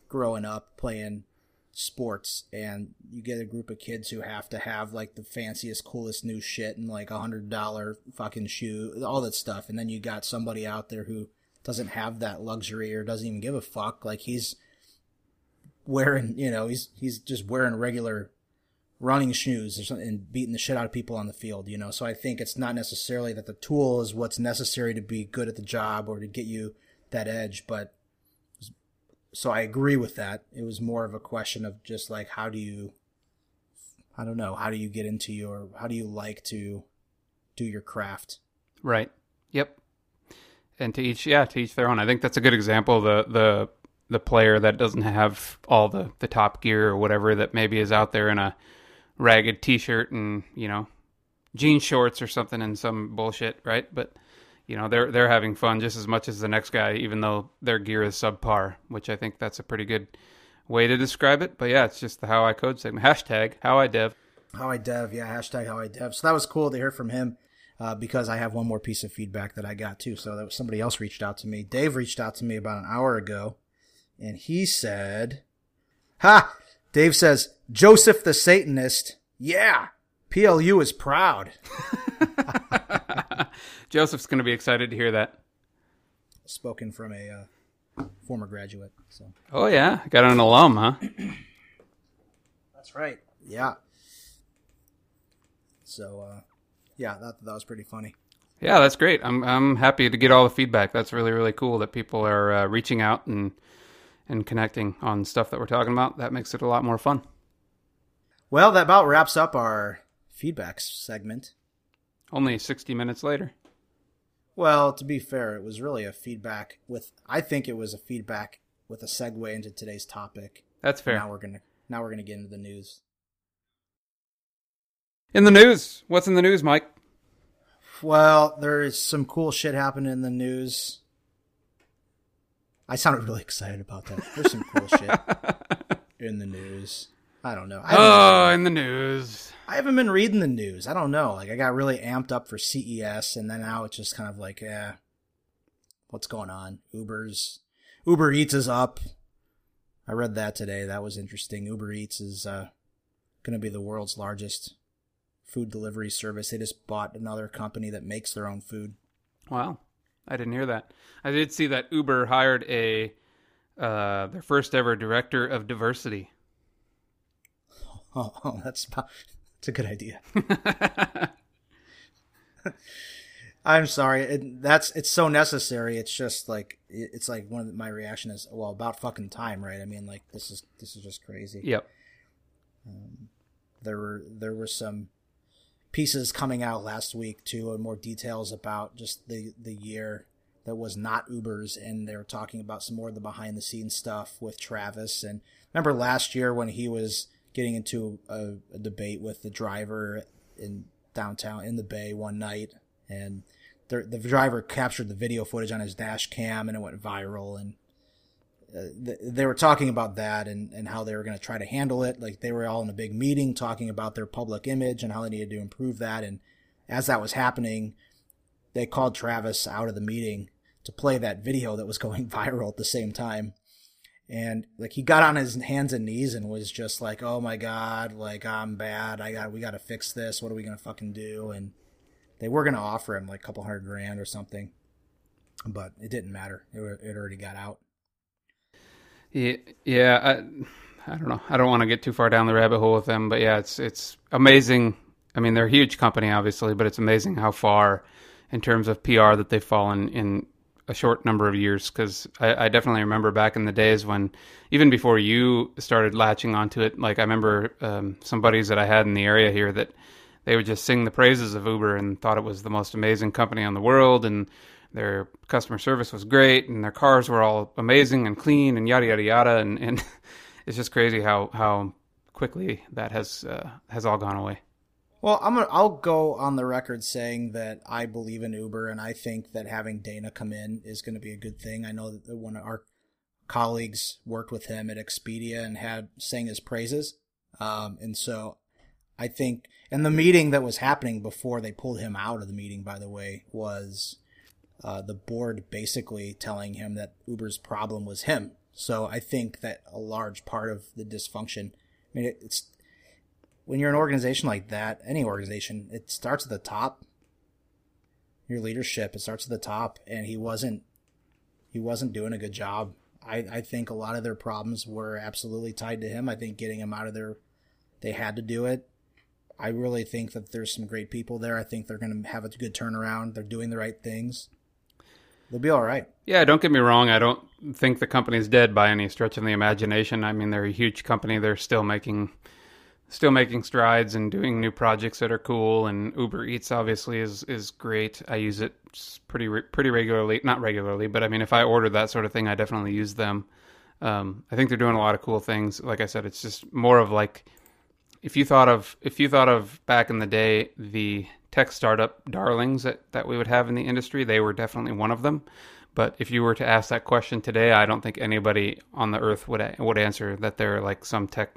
growing up playing sports and you get a group of kids who have to have like the fanciest coolest new shit and like a hundred dollar fucking shoe all that stuff and then you got somebody out there who doesn't have that luxury or doesn't even give a fuck like he's wearing, you know, he's he's just wearing regular running shoes or something and beating the shit out of people on the field, you know. So I think it's not necessarily that the tool is what's necessary to be good at the job or to get you that edge, but so I agree with that. It was more of a question of just like how do you I don't know, how do you get into your how do you like to do your craft? right yep and to each yeah to each their own i think that's a good example the the the player that doesn't have all the the top gear or whatever that maybe is out there in a ragged t-shirt and you know jean shorts or something and some bullshit right but you know they're they're having fun just as much as the next guy even though their gear is subpar which i think that's a pretty good way to describe it but yeah it's just the how i code segment hashtag how i dev How I dev, yeah, hashtag how I dev. So that was cool to hear from him uh, because I have one more piece of feedback that I got too. So that was somebody else reached out to me. Dave reached out to me about an hour ago, and he said, "Ha!" Dave says, "Joseph the Satanist, yeah, PLU is proud." joseph's going to be excited to hear that Spoken from a uh, former graduate. So oh yeah got an alum huh that's right. Yeah. So uh, yeah, that that was pretty funny. Yeah, that's great. I'm I'm happy to get all the feedback. That's really really cool that people are uh, reaching out and and connecting on stuff that we're talking about. That makes it a lot more fun. Well, that about wraps up our feedback segment. Only 60 minutes later. Well, to be fair, it was really a feedback with. I think it was a feedback with a segue into today's topic. That's fair. Now we're gonna now we're gonna get into the news. In the news, what's in the news, Mike? Well, there is some cool shit happening in the news. I sounded really excited about that. There's some cool shit in the news. I don't know. I Oh, in the news. I haven't been reading the news. I don't know. Like I got really amped up for CES, and then now it's just kind of like, eh, what's going on? Uber's Uber Eats is up. I read that today. That was interesting. Uber Eats is uh, going to be the world's largest food delivery service. They just bought another company that makes their own food. Wow, I didn't hear that. I did see that Uber hired a uh, their first ever director of diversity. Oh, that's that's a good idea. I'm sorry. It, that's it's so necessary. It's just like it- it's like one of the, my reaction is well about fucking time, right? I mean, like this is this is just crazy. yep. There were there were some pieces coming out last week too, and more details about just the the year that was not Uber's, and they were talking about some more of the behind the scenes stuff with Travis. And remember last year when he was getting into a, a debate with the driver in downtown in the Bay one night, and the, the driver captured the video footage on his dash cam, and it went viral. And they were talking about that and, and how they were going to try to handle it. Like they were all in a big meeting talking about their public image and how they needed to improve that. And as that was happening, they called Travis out of the meeting to play that video that was going viral at the same time. And like he got on his hands and knees and was just like, "Oh my god, like I'm bad. I got we got to fix this. What are we gonna fucking do?" And they were gonna offer him like a couple hundred grand or something, but it didn't matter. It, it already got out. Yeah. I, I don't know. I don't want to get too far down the rabbit hole with them, but yeah, it's it's amazing. I mean, they're a huge company, obviously, but it's amazing how far, in terms of PR, that they've fallen in a short number of years. Because I, I definitely remember back in the days when, even before you started latching onto it, like I remember um, some buddies that I had in the area here that they would just sing the praises of Uber and thought it was the most amazing company in the world and their customer service was great and their cars were all amazing and clean and yada yada yada and, and it's just crazy how how quickly that has uh, has all gone away. Well, I'm gonna, I'll go on the record saying that I believe in Uber and I think that having Dara come in is going to be a good thing. I know that one of our colleagues worked with him at Expedia and had sang his praises, um, and so I think and the meeting that was happening before they pulled him out of the meeting, by the way, was uh, the board basically telling him that Uber's problem was him. So I think that a large part of the dysfunction, I mean, it, it's when you're an organization like that, any organization, it starts at the top. Your leadership, it starts at the top, and he wasn't, he wasn't doing a good job. I, I think a lot of their problems were absolutely tied to him. I think getting him out of there, they had to do it. I really think that there's some great people there. I think they're going to have a good turnaround. They're doing the right things. They'll be all right. Yeah, don't get me wrong. I don't think the company's dead by any stretch of the imagination. I mean, they're a huge company. They're still making still making strides and doing new projects that are cool and Uber Eats obviously is is great. I use it pretty pretty regularly, not regularly, but I mean if I order that sort of thing, I definitely use them. Um, I think they're doing a lot of cool things. Like I said, it's just more of like if you thought of if you thought of back in the day the tech startup darlings that, that we would have in the industry, they were definitely one of them. But if you were to ask that question today, I don't think anybody on the earth would would answer that they're like some tech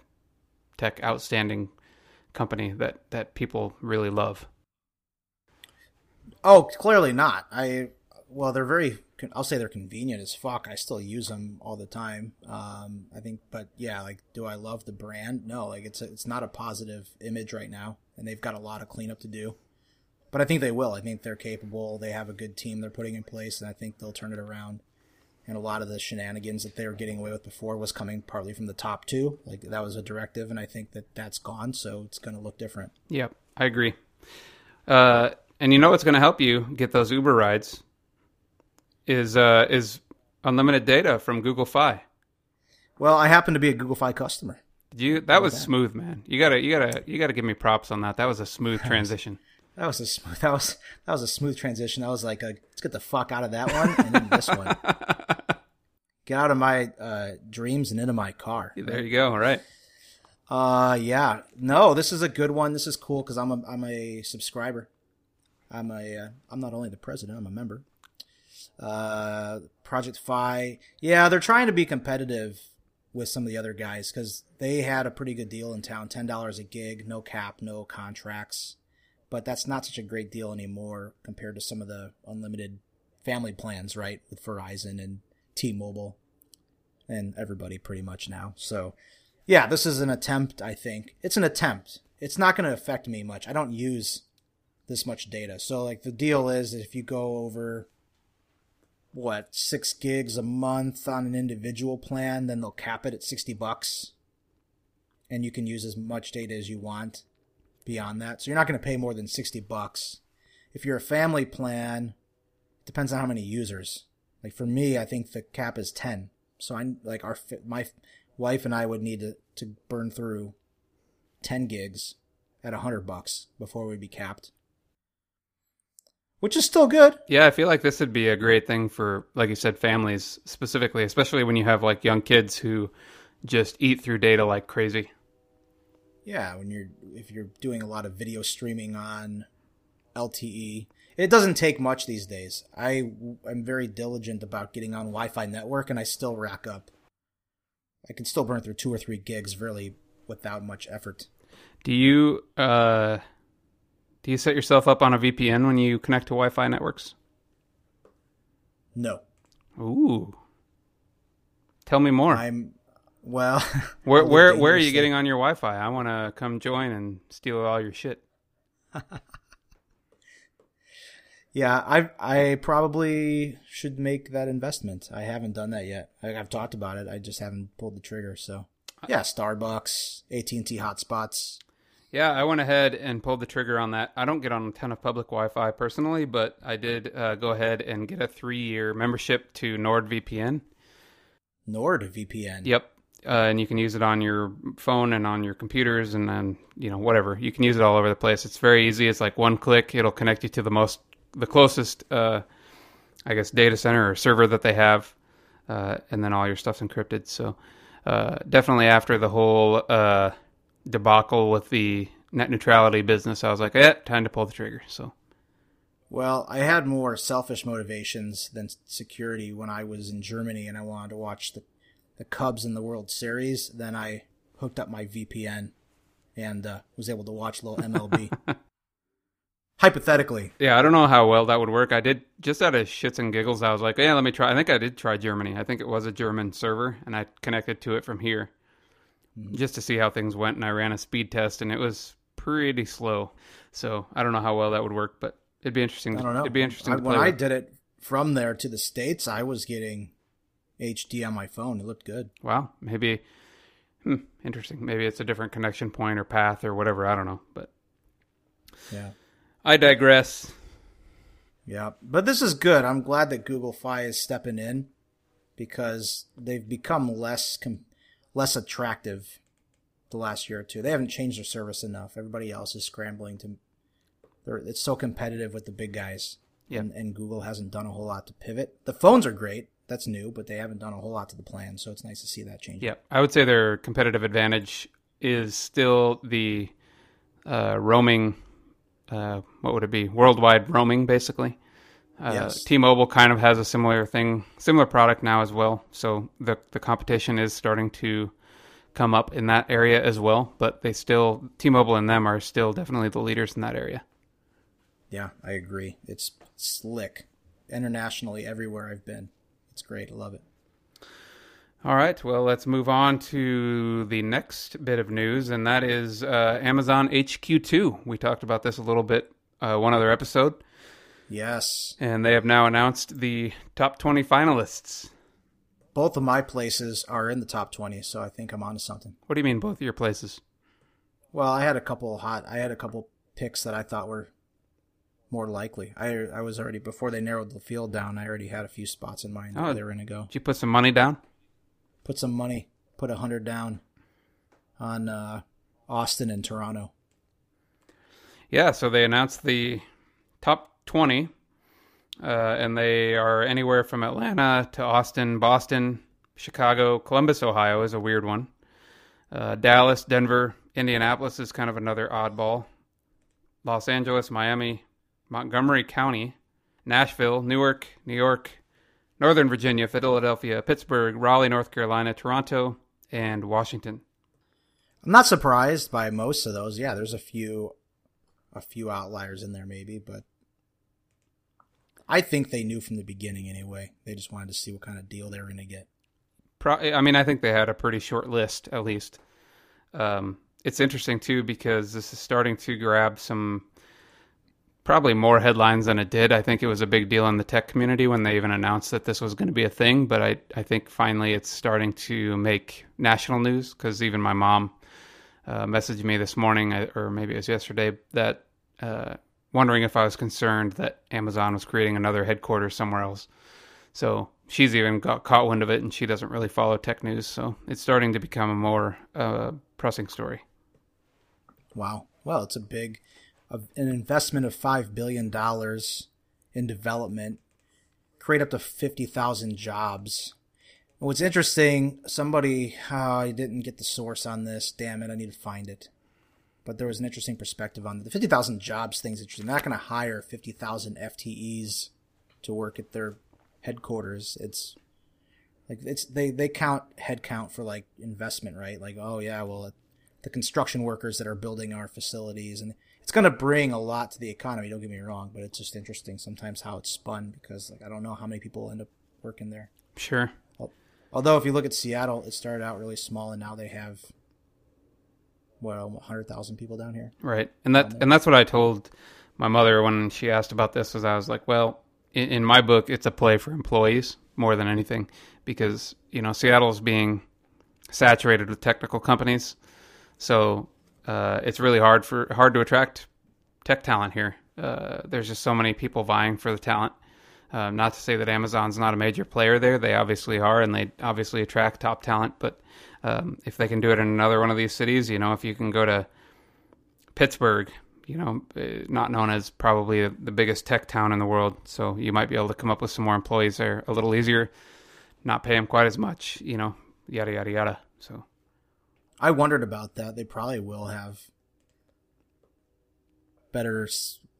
tech outstanding company that that people really love. Oh, clearly not. I well, they're very. I'll say they're convenient as fuck. I still use them all the time. Um, I think, but yeah, like, do I love the brand? No, like it's a, it's not a positive image right now, and they've got a lot of cleanup to do but I think they will. I think they're capable. They have a good team they're putting in place, and I think they'll turn it around. And a lot of the shenanigans that they were getting away with before was coming partly from the top two. Like that was a directive, and I think that that's gone, so it's going to look different. Yep, I agree. Uh, and you know what's going to help you get those Uber rides is uh, is unlimited data from Google Fi. Well, I happen to be a Google Fi customer. You that was that? smooth, man. You gotta you gotta you gotta give me props on that. That was a smooth transition. That was a smooth. That was that was a smooth transition. That was like, a, let's get the fuck out of that one and then this one. Get out of my uh, dreams and into my car. There you go. All right. Uh, yeah. No, this is a good one. This is cool because I'm a I'm a subscriber. I'm a uh, I'm not only the president. I'm a member. Uh, Project Fi. Yeah, they're trying to be competitive with some of the other guys because they had a pretty good deal in town. Ten dollars a gig, no cap, no contracts but that's not such a great deal anymore compared to some of the unlimited family plans, right? With Verizon and T-Mobile and everybody pretty much now. So, yeah, this is an attempt, I think. It's an attempt. It's not going to affect me much. I don't use this much data. So, like, the deal is if you go over what, six gigs a month on an individual plan, then they'll cap it at 60 bucks. And you can use as much data as you want beyond that. So you're not going to pay more than 60 bucks. If you're a family plan, it depends on how many users. Like for me, I think the cap is 10. So I like our my wife and I would need to, to burn through 10 gigs at 100 bucks before we'd be capped. which is still good. Yeah, I feel like this would be a great thing for, like you said, families specifically, especially when you have like young kids who just eat through data like crazy. Yeah, when you're if you're doing a lot of video streaming on LTE, it doesn't take much these days. I am very diligent about getting on Wi-Fi network, and I still rack up. I can still burn through two or three gigs really without much effort. Do you uh, do you set yourself up on a VPN when you connect to Wi-Fi networks? No. Ooh. Tell me more. I'm well. where where where are you getting on your Wi-Fi? I want to come join and steal all your shit. yeah, I I probably should make that investment. I haven't done that yet. I, have talked about it. I just haven't pulled the trigger. So yeah, Starbucks, AT and T hotspots. Yeah, I went ahead and pulled the trigger on that. I don't get on a ton of public Wi-Fi personally, but I did uh, go ahead and get a three-year membership to NordVPN. NordVPN. Yep, uh, and you can use it on your phone and on your computers and then you know whatever. You can use it all over the place. It's very easy. It's like one click. It'll connect you to the most the closest uh, i guess data center or server that they have uh, and then all your stuff's encrypted. So uh, definitely after the whole uh, debacle with the net neutrality business i was like yeah time to pull the trigger. So. Well, I had more selfish motivations than security when I was in Germany and I wanted to watch the the Cubs in the World Series, then I hooked up my VPN and uh, was able to watch a little MLB. Hypothetically. Yeah, I don't know how well that would work. I did just out of shits and giggles. I was like, yeah, let me try. I think I did try Germany. I think it was a German server, and I connected to it from here mm-hmm. just to see how things went. And I ran a speed test, and it was pretty slow. So I don't know how well that would work, but it'd be interesting. I don't know. It'd be interesting. I, when I did it from there to the states, I was getting HD on my phone. It looked good. Wow, maybe hmm, interesting. Maybe it's a different connection point or path or whatever. I don't know, but yeah, I digress. Yeah, but this is good. I'm glad that Google Fi is stepping in because they've become less com- less attractive the last year or two. They haven't changed their service enough. Everybody else is scrambling to. It's so competitive with the big guys. Yeah. And, and Google hasn't done a whole lot to pivot. The phones are great that's new, but they haven't done a whole lot to the plan, so it's nice to see that change. Yeah, I would say their competitive advantage is still the uh, roaming. Uh, what would it be? Worldwide roaming, basically. Uh, yes. T-Mobile kind of has a similar thing, similar product now as well. So the the competition is starting to come up in that area as well. But they still T-Mobile and them are still definitely the leaders in that area. Yeah, I agree. It's slick internationally everywhere I've been. It's great. I love it. All right. Well, let's move on to the next bit of news, and that is uh, Amazon HQ2. We talked about this a little bit uh, one other episode. Yes. And they have now announced the top 20 finalists. Both of my places are in the top 20, so I think I'm onto something. What do you mean, both of your places? Well, I had a couple hot, I had a couple picks that I thought were more likely. I I was already before they narrowed the field down. I already had a few spots in mind oh, where they were going to go. Did you put some money down? Put some money. Put a hundred down on uh, Austin and Toronto. Yeah, so they announced the top twenty, uh, and they are anywhere from Atlanta to Austin, Boston, Chicago, Columbus, Ohio is a weird one. Uh, Dallas, Denver, Indianapolis is kind of another oddball. Los Angeles, Miami, Montgomery County, Nashville, Newark, New York, Northern Virginia, Philadelphia, Pittsburgh, Raleigh, North Carolina, Toronto, and Washington. I'm not surprised by most of those. Yeah, there's a few a few outliers in there maybe, but I think they knew from the beginning anyway. They just wanted to see what kind of deal they were going to get. Pro- I mean, I think they had a pretty short list at least. Um, it's interesting too because this is starting to grab some probably more headlines than it did. I think it was a big deal in the tech community when they even announced that this was going to be a thing. But I, I think finally it's starting to make national news because even my mom uh, messaged me this morning, uh, or maybe it was yesterday, that uh, wondering if I was concerned that Amazon was creating another headquarters somewhere else. So she's even got caught wind of it, and she doesn't really follow tech news. So it's starting to become a more uh, pressing story. Wow. Well, it's a big an investment of five billion dollars in development, create up to 50,000 jobs. What's interesting, somebody, oh, I didn't get the source on this. Damn it, I need to find it. But there was an interesting perspective on the 50,000 jobs thing's interesting. They're not going to hire 50,000 FTEs to work at their headquarters. It's like it's they they count headcount for like investment, right? Like oh yeah, well the construction workers that are building our facilities and it's going to bring a lot to the economy. Don't get me wrong, but it's just interesting sometimes how it's spun because like I don't know how many people end up working there. Sure. Although if you look at Seattle, it started out really small and now they have well, 100,000 people down here. Right. And that and that's what I told my mother when she asked about this was I was like, well, in, in my book it's a play for employees more than anything because, you know, Seattle's being saturated with technical companies. So, uh, it's really hard for hard to attract tech talent here. Uh, there's just so many people vying for the talent. Um, not to say that Amazon's not a major player there; they obviously are, and they obviously attract top talent. But um, if they can do it in another one of these cities, you know, if you can go to Pittsburgh, you know, uh, not known as probably the biggest tech town in the world, so you might be able to come up with some more employees there a little easier, not pay them quite as much, you know, yada yada yada. So I wondered about that. They probably will have better.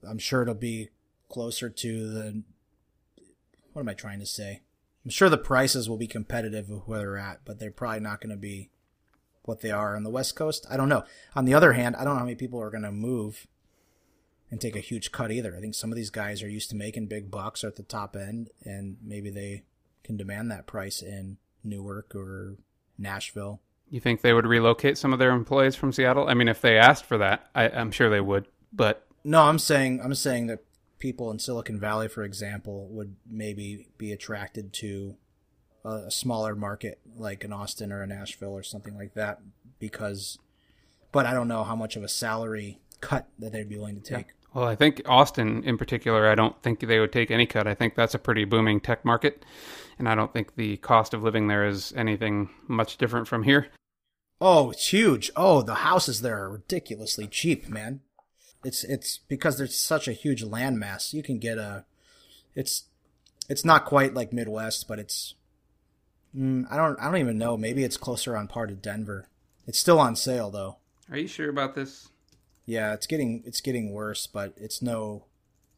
I'm sure it'll be closer to the. What am I trying to say? I'm sure the prices will be competitive with where they're at, but they're probably not going to be what they are on the West Coast. I don't know. On the other hand, I don't know how many people are going to move and take a huge cut either. I think some of these guys are used to making big bucks at the top end, and maybe they can demand that price in Newark or Nashville. You think they would relocate some of their employees from Seattle? I mean, if they asked for that, I, I'm sure they would. But no, I'm saying I'm saying that people in Silicon Valley, for example, would maybe be attracted to a, a smaller market like an Austin or a Nashville or something like that because. But I don't know how much of a salary cut that they'd be willing to take. Yeah. Well, I think Austin in particular, I don't think they would take any cut. I think that's a pretty booming tech market, and I don't think the cost of living there is anything much different from here. Oh, it's huge. Oh, the houses there are ridiculously cheap, man. It's it's because there's such a huge landmass. You can get a it's it's not quite like Midwest, but it's mm, I don't I don't even know. Maybe it's closer on par to Denver. It's still on sale though. Are you sure about this? Yeah, it's getting it's getting worse, but it's no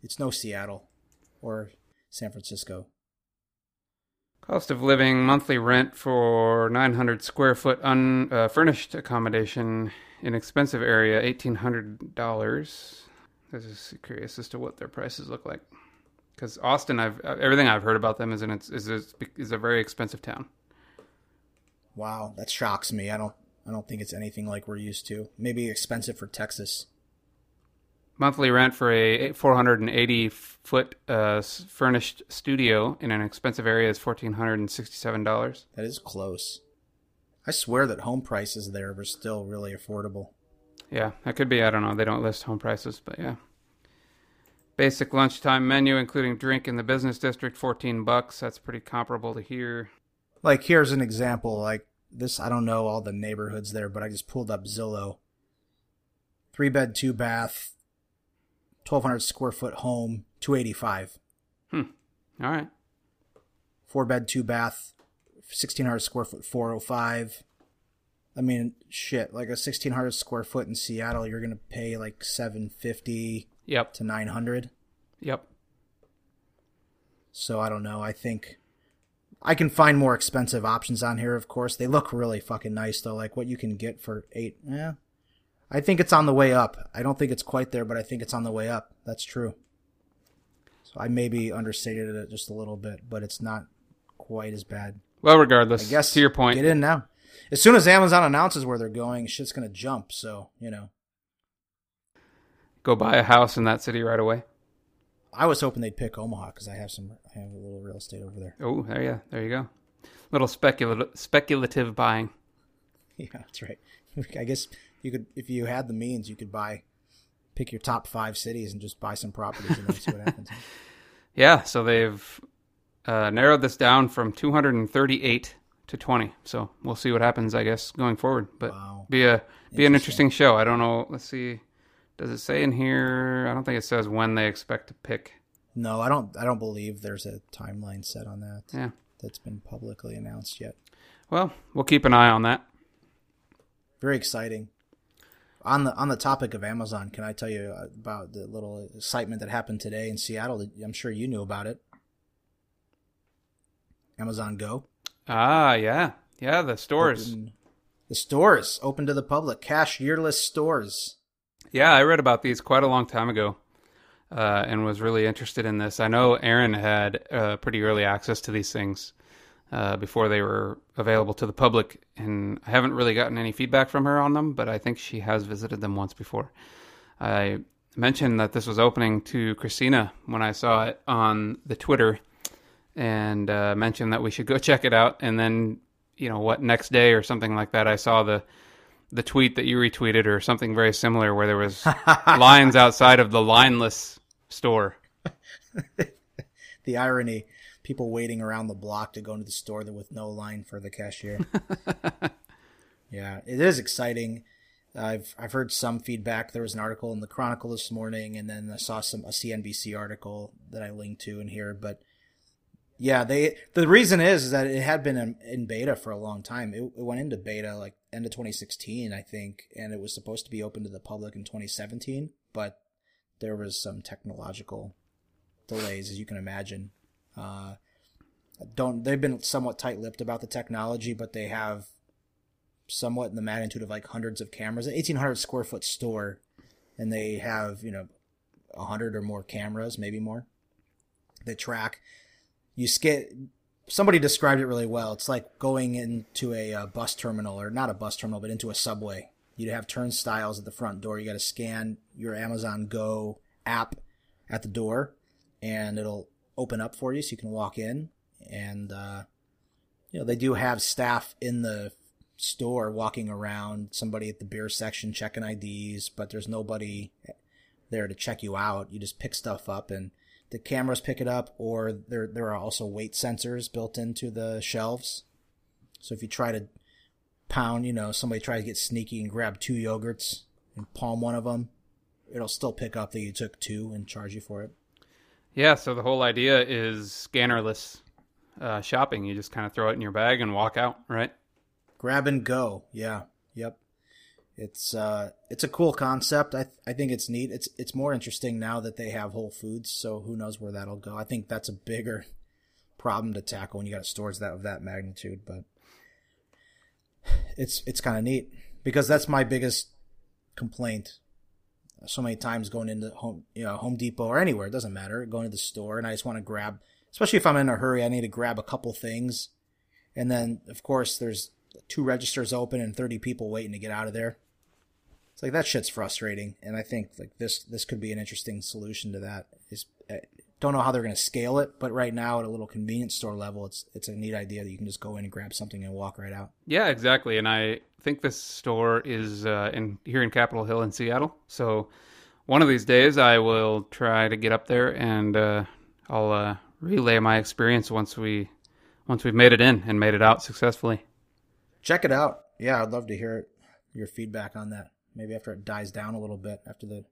it's no Seattle or San Francisco. Cost of living monthly rent for 900 square foot unfurnished uh, accommodation in expensive area $1800. I was curious as to what their prices look like. Cuz Austin I've everything I've heard about them is in it's is is a very expensive town. Wow, that shocks me. I don't I don't think it's anything like we're used to. Maybe expensive for Texas. Monthly rent for a 480 foot uh, furnished studio in an expensive area is $1,467. That is close. I swear that home prices there were still really affordable. Yeah, that could be. I don't know. They don't list home prices, but yeah. Basic lunchtime menu, including drink in the business district, 14 bucks. That's pretty comparable to here. Like, here's an example. Like, this I don't know all the neighborhoods there, but I just pulled up Zillow. Three bed, two bath, twelve hundred square foot home, two eighty five. Hmm. All right. Four bed, two bath, sixteen hundred square foot, four oh five. I mean, shit, like a sixteen hundred square foot in Seattle, you're gonna pay like seven fifty. Yep. To nine hundred. Yep. So I don't know. I think I can find more expensive options on here, of course. They look really fucking nice though, like what you can get for eight. Yeah. I think it's on the way up. I don't think it's quite there, but I think it's on the way up. That's true. So I maybe understated it just a little bit, but it's not quite as bad. Well, regardless, I guess to your point, get in now. As soon as Amazon announces where they're going, shit's gonna jump. So you know, go buy a house in that city right away. I was hoping they'd pick Omaha because I have some. I have a little real estate over there. Oh, there you, there you go. Little speculative speculative buying. Yeah, that's right. I guess you could, if you had the means, you could buy, pick your top five cities and just buy some properties and see what happens. yeah, so they've uh, narrowed this down from 238 to 20. So we'll see what happens, I guess, going forward. But wow. be a be an interesting show. I don't know. Let's see. Does it say in here? I don't think it says when they expect to pick No, I don't. I don't believe there's a timeline set on that. Yeah. That's been publicly announced yet. Well, we'll keep an eye on that. Very exciting. On the on the topic of Amazon, can I tell you about the little excitement that happened today in Seattle? I'm sure you knew about it. Amazon Go. Ah, yeah, yeah. The stores. Open, the stores open to the public, cashierless stores. Yeah, I read about these quite a long time ago, uh, and was really interested in this. I know Aaron had uh, pretty early access to these things uh, before they were available to the public, and I haven't really gotten any feedback from her on them, but I think she has visited them once before. I mentioned that this was opening to Christina when I saw it on the Twitter, and uh, mentioned that we should go check it out, and then you know what next day or something like that, I saw the the tweet that you retweeted or something very similar where there was lines outside of the lineless store. the irony people waiting around the block to go into the store with no line for the cashier. yeah, it is exciting. I've I've heard some feedback. There was an article in the Chronicle this morning, and then I saw some a CNBC article that I linked to in here. But yeah, they the reason is, is that it had been in, in beta for a long time. It, it, went into beta like end of 2016, I think, and it was supposed to be open to the public in 2017, but there was some technological delays, as you can imagine. Uh, don't they've been somewhat tight-lipped about the technology, but they have somewhat in the magnitude of like hundreds of cameras, an 1,800 square foot store, and they have you know a hundred or more cameras, maybe more. They track. You skate. Somebody described it really well. It's like going into a, a bus terminal, or not a bus terminal, but into a subway. You'd have turnstiles at the front door. You got to scan your Amazon Go app at the door, and it'll open up for you so you can walk in. And, uh, you know, they do have staff in the store walking around, somebody at the beer section checking IDs, but there's nobody there to check you out. You just pick stuff up and the cameras pick it up, or there, there are also weight sensors built into the shelves. So if you try to pound, you know, somebody tries to get sneaky and grab two yogurts and palm one of them, it'll still pick up that you took two and charge you for it. Yeah, so the whole idea is scannerless uh, shopping. You just kind of throw it in your bag and walk out, right? Grab and go. Yeah. Yep. It's uh, it's a cool concept. I th- I think it's neat. It's it's more interesting now that they have Whole Foods. So who knows where that'll go? I think that's a bigger problem to tackle when you got stores that of that magnitude. But it's it's kind of neat because that's my biggest complaint so many times going into home, you know, Home Depot or anywhere. It doesn't matter. Going to the store and I just want to grab, especially if I'm in a hurry, I need to grab a couple things. And then, of course, there's two registers open and 30 people waiting to get out of there. It's like that shit's frustrating. And I think like this, this could be an interesting solution to that. Is don't know how they're going to scale it, but right now at a little convenience store level, it's it's a neat idea that you can just go in and grab something and walk right out. Yeah, exactly. And I think this store is uh, in here in Capitol Hill in Seattle. So one of these days, I will try to get up there and uh, I'll uh, relay my experience once we once we've made it in and made it out successfully. Check it out. Yeah, I'd love to hear your feedback on that. Maybe after it dies down a little bit after the.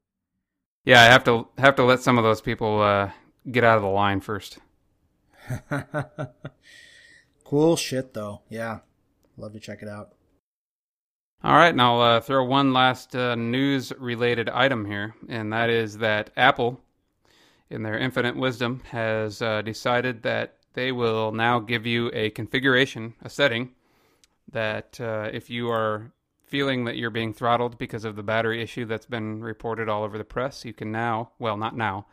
Yeah, I have to have to let some of those people uh, get out of the line first. cool shit, though. Yeah, love to check it out. All right, and I'll uh, throw one last uh, news related item here, and that is that Apple, in their infinite wisdom, has uh, decided that they will now give you a configuration, a setting, that uh, if you are feeling that you're being throttled because of the battery issue that's been reported all over the press, you can now, well, not now,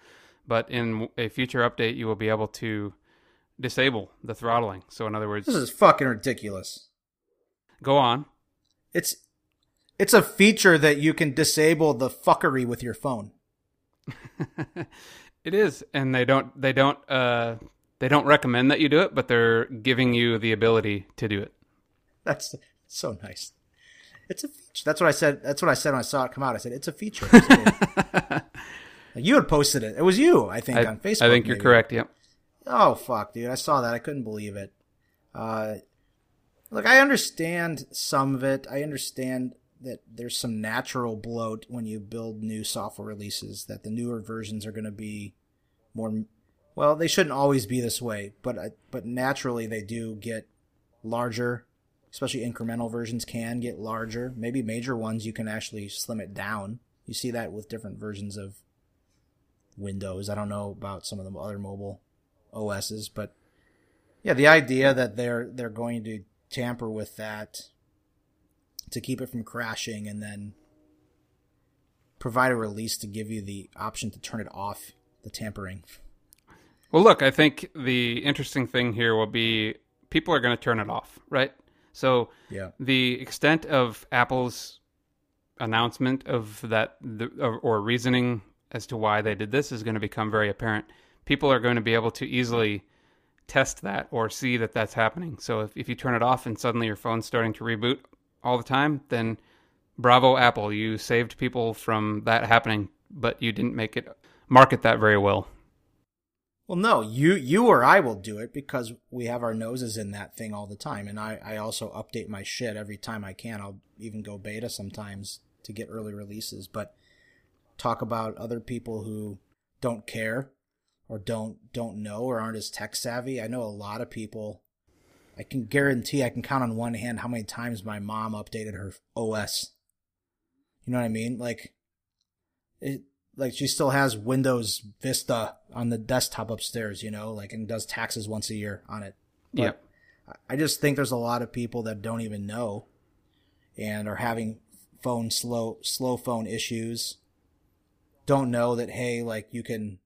but in a future update, you will be able to disable the throttling. So, in other words, this is fucking ridiculous. Go on. It's it's a feature that you can disable the fuckery with your phone. it is, and they don't they don't uh they don't recommend that you do it, but they're giving you the ability to do it. That's so nice. It's a feature. That's what I said. That's what I said when I saw it come out. I said it's a feature. you had posted it. It was you, I think, I, on Facebook. I think you're correct. Yep. Oh fuck, dude! I saw that. I couldn't believe it. Uh, look, I understand some of it. I understand that there's some natural bloat when you build new software releases. That the newer versions are going to be more Well, they shouldn't always be this way, but uh, but naturally they do get larger. Especially incremental versions can get larger. Maybe major ones you can actually slim it down. You see that with different versions of Windows. I don't know about some of the other mobile OSs, but yeah, the idea that they're they're going to tamper with that to keep it from crashing and then provide a release to give you the option to turn it off the tampering. Well, look, I think the interesting thing here will be people are going to turn it off, right? So Yeah. the extent of Apple's announcement of that the, or, or reasoning as to why they did this is going to become very apparent. People are going to be able to easily test that or see that that's happening. So if, if you turn it off and suddenly your phone's starting to reboot all the time, then bravo Apple, you saved people from that happening, but you didn't make it market that very well. Well, no, you you or I will do it because we have our noses in that thing all the time, and I I also update my shit every time I can. I'll even go beta sometimes to get early releases, but talk about other people who don't care or don't don't know or aren't as tech savvy. I know a lot of people. I can guarantee I can count on one hand how many times my mom updated her OS. You know what I mean? Like it like she still has Windows Vista on the desktop upstairs, you know, like and does taxes once a year on it. Yep. I just think there's a lot of people that don't even know and are having phone slow slow phone issues. Don't know that hey, like you can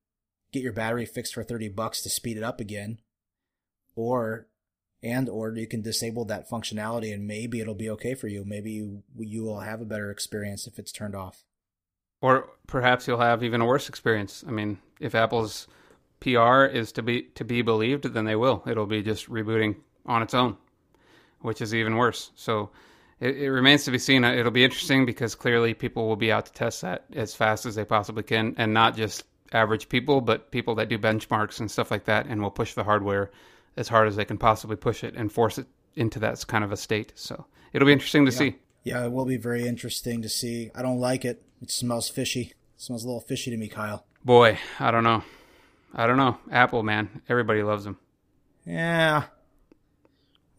get your battery fixed for 30 bucks to speed it up again or and or you can disable that functionality and maybe it'll be okay for you. Maybe you you will have a better experience if it's turned off. Or perhaps you'll have even a worse experience. I mean, if Apple's PR is to be to be believed, then they will. It'll be just rebooting on its own, which is even worse. So it, it remains to be seen. Uh, it'll be interesting because clearly people will be out to test that as fast as they possibly can, and not just average people, but people that do benchmarks and stuff like that, and will push the hardware as hard as they can possibly push it and force it into that kind of a state. So it'll be interesting to see. Yeah, it will be very interesting to see. I don't like it. It smells fishy. It smells a little fishy to me, Kyle. Boy, I don't know. I don't know. Apple, man, everybody loves them. Yeah.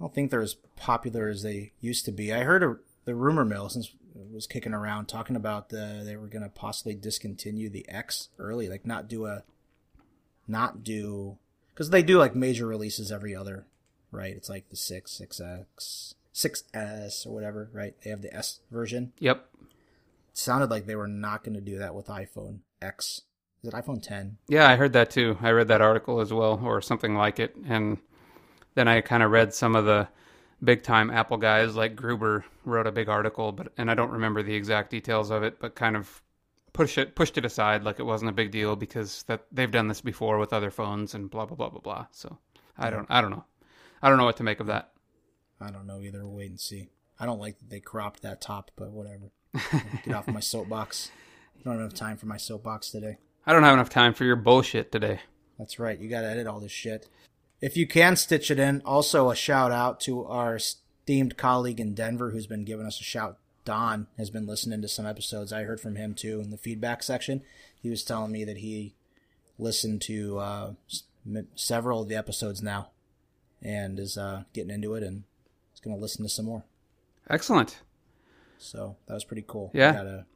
I don't think they're as popular as they used to be. I heard a, the rumor mill since it was kicking around talking about the, they were going to possibly discontinue the X early, like not do a, not do, because they do like major releases every other, right? It's like the 6, 6X, 6S or whatever, right? They have the S version. Yep. It sounded like they were not going to do that with iPhone X. Is it iPhone 10? Yeah, I heard that too. I read that article as well, or something like it. And then I kind of read some of the big time Apple guys, like Gruber, wrote a big article, but and I don't remember the exact details of it, but kind of push it pushed it aside like it wasn't a big deal because that they've done this before with other phones and blah blah blah blah blah. So I don't I don't know. I don't know what to make of that. I don't know either. We'll wait and see. I don't like that they cropped that top, but whatever. Get off my soapbox. I don't have enough time for my soapbox today. I don't have enough time for your bullshit today. That's right. You got to edit all this shit. If you can stitch it in, also a shout out to our esteemed colleague in Denver who's been giving us a shout. Don has been listening to some episodes. I heard from him too in the feedback section. He was telling me that he listened to uh, several of the episodes now and is uh, getting into it and is going to listen to some more. Excellent. So that was pretty cool. Yeah. We, a,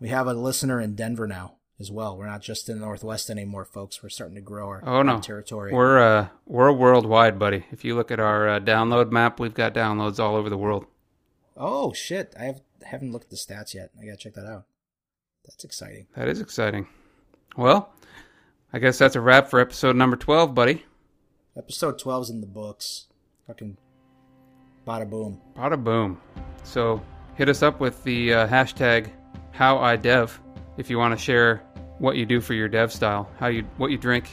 we have a listener in Denver now as well. We're not just in the Northwest anymore, folks. We're starting to grow our, Oh, no. territory. We're uh we're worldwide, buddy. If you look at our uh, download map, we've got downloads all over the world. oh shit! I have haven't looked at the stats yet. I gotta check that out. That's exciting. That is exciting. Well, I guess that's a wrap for episode number 12, buddy. Episode 12's in the books. Fucking bada boom. Bada boom. So hit us up with the uh, hashtag HowIDev if you want to share what you do for your dev style, how you what you drink,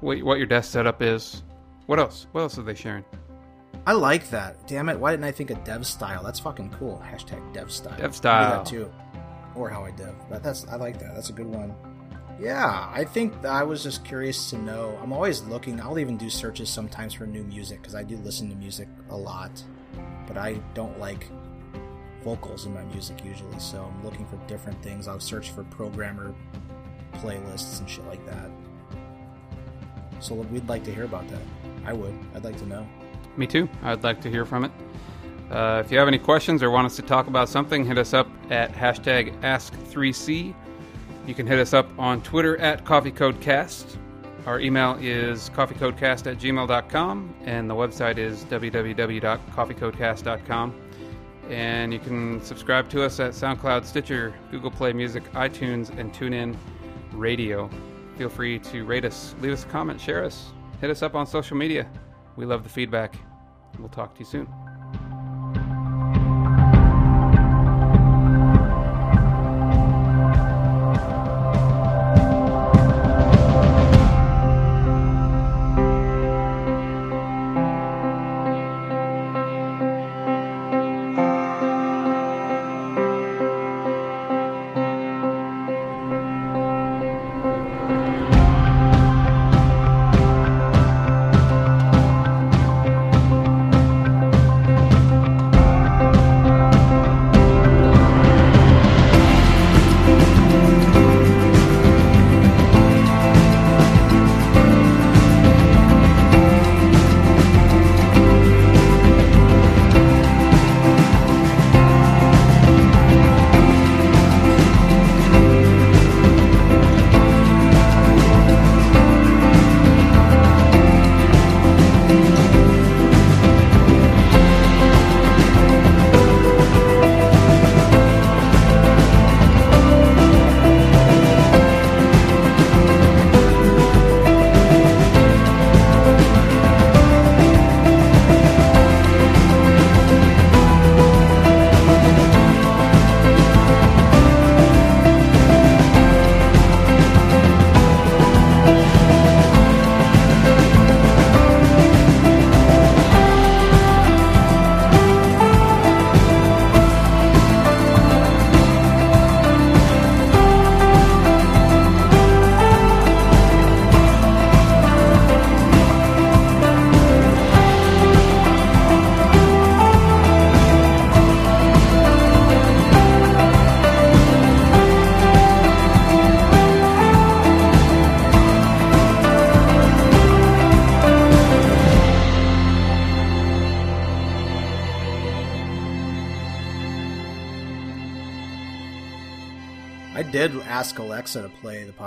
what what your desk setup is. What else? What else are they sharing? I like that. Damn it! Why didn't I think of dev style? That's fucking cool. Hashtag dev style. Dev I'll do style. that too, or how I dev. But that's I like that. That's a good one. Yeah, I think I was just curious to know. I'm always looking. I'll even do searches sometimes for new music because I do listen to music a lot, but I don't like vocals in my music usually. So I'm looking for different things. I'll search for programmer playlists and shit like that. So we'd like to hear about that. I would. I'd like to know. Me too. I'd like to hear from it. Uh, if you have any questions or want us to talk about something, hit us up at hashtag Ask3C. You can hit us up on Twitter at CoffeeCodeCast. Our email is coffeecodecast at gmail.com, and the website is www.coffeecodecast.com. And you can subscribe to us at SoundCloud, Stitcher, Google Play Music, iTunes, and TuneIn Radio. Feel free to rate us, leave us a comment, share us, hit us up on social media. We love the feedback. We'll talk to you soon.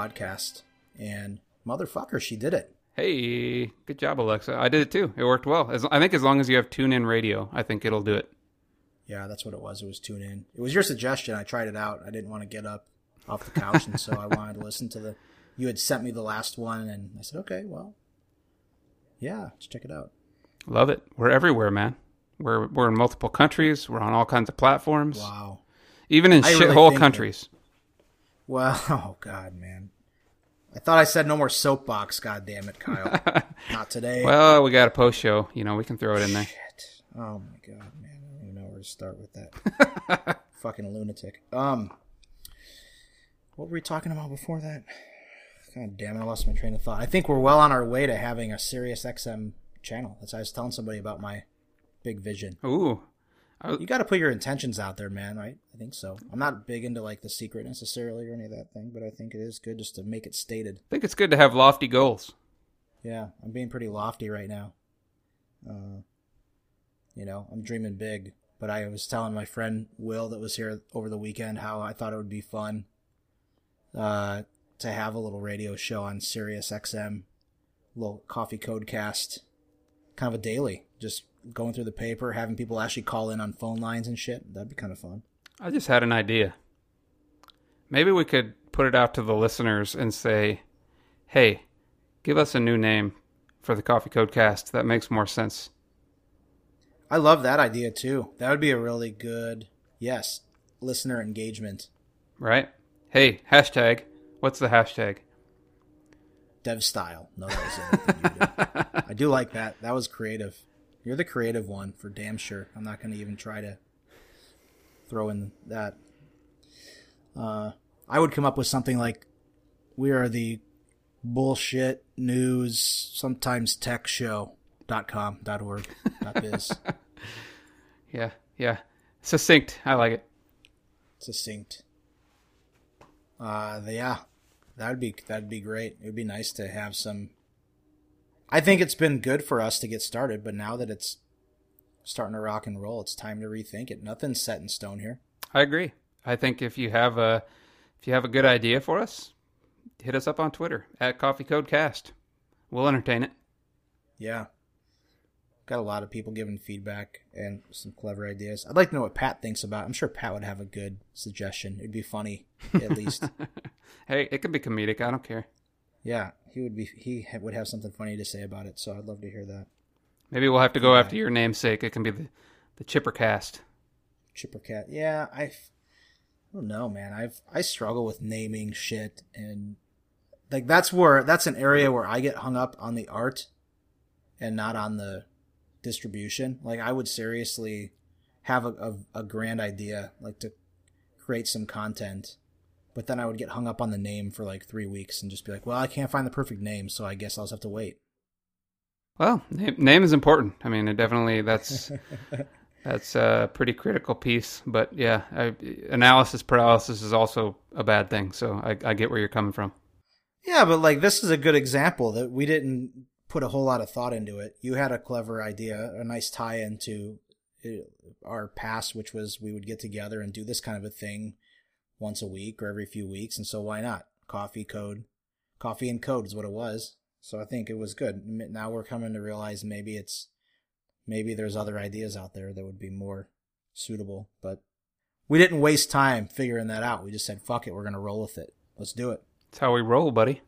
Podcast, and motherfucker, she did it. Hey, good job, Alexa. I did it too. It worked well. As, I think as long as you have TuneIn Radio, I think it'll do it. Yeah, that's what it was. It was tune in. It was your suggestion. I tried it out. I didn't want to get up off the couch, and so I wanted to listen to the. You had sent me the last one, and I said, okay, well, yeah, let's check it out. Love it. We're everywhere, man. We're we're in multiple countries. We're on all kinds of platforms. Wow. Even in I shithole think countries. Well, oh god, man. I thought I said no more soapbox. God damn it, Kyle. Not today. Well, we got a post show. You know, we can throw it in there. Shit. Oh my god, man. I don't even know where to start with that. Fucking lunatic. Um, what were we talking about before that? God damn it, I lost my train of thought. I think we're well on our way to having a Sirius XM channel. That's I was telling somebody about my big vision. Ooh, You got to put your intentions out there, man. Right? I think so. I'm not big into like the secret necessarily or any of that thing, but I think it is good just to make it stated. I think it's good to have lofty goals. Yeah, I'm being pretty lofty right now. Uh, you know, I'm dreaming big. But I was telling my friend Will that was here over the weekend how I thought it would be fun uh, to have a little radio show on Sirius XM, little coffee code cast, kind of a daily, just going through the paper, having people actually call in on phone lines and shit. That'd be kind of fun. I just had an idea. Maybe we could put it out to the listeners and say, "Hey, give us a new name for the Coffee Code Cast that makes more sense." I love that idea too. That would be a really good, yes, listener engagement. Right? Hey, hashtag. What's the hashtag? Dev style. No, that was anything you did. I do like that. That was creative. You're the creative one for damn sure. I'm not going to even try to throw in that. Uh, I would come up with something like, "We are the bullshit news, sometimes tech show." dot com dot org dot biz Yeah, yeah. Succinct. I like it. succinct. Uh, yeah, that'd be that'd be great. It'd be nice to have some I think it's been good for us to get started, but now that it's starting to rock and roll, it's time to rethink it. Nothing's set in stone here. I agree. I think if you have a if you have a good idea for us, hit us up on Twitter at Coffee Code Cast. We'll entertain it. Yeah. Got a lot of people giving feedback and some clever ideas. I'd like to know what Pat thinks about. It. I'm sure Pat would have a good suggestion. It'd be funny, at least. hey, it could be comedic. I don't care. Yeah, he would be. He would have something funny to say about it. So I'd love to hear that. Maybe we'll have to go yeah. after your namesake. It can be the the Chipper Cast. Chipper Cat. Yeah, I. I don't know, man. I've I struggle with naming shit and like that's where that's an area where I get hung up on the art and not on the distribution. Like I would seriously have a, a, a grand idea, like to create some content, but then I would get hung up on the name for like three weeks and just be like, well, I can't find the perfect name, so I guess I'll just have to wait. Well, name, is important. I mean, it definitely that's that's a pretty critical piece. But yeah, I, analysis paralysis is also a bad thing. So I, I get where you're coming from. Yeah, but like this is a good example that we didn't put a whole lot of thought into it. You had a clever idea, a nice tie into uh, our past, which was we would get together and do this kind of a thing once a week or every few weeks. And so why not? Coffee code, coffee and code is what it was. So I think it was good. Now we're coming to realize maybe it's, maybe there's other ideas out there that would be more suitable, but we didn't waste time figuring that out. We just said, fuck it, we're going to roll with it. Let's do it. That's how we roll, buddy.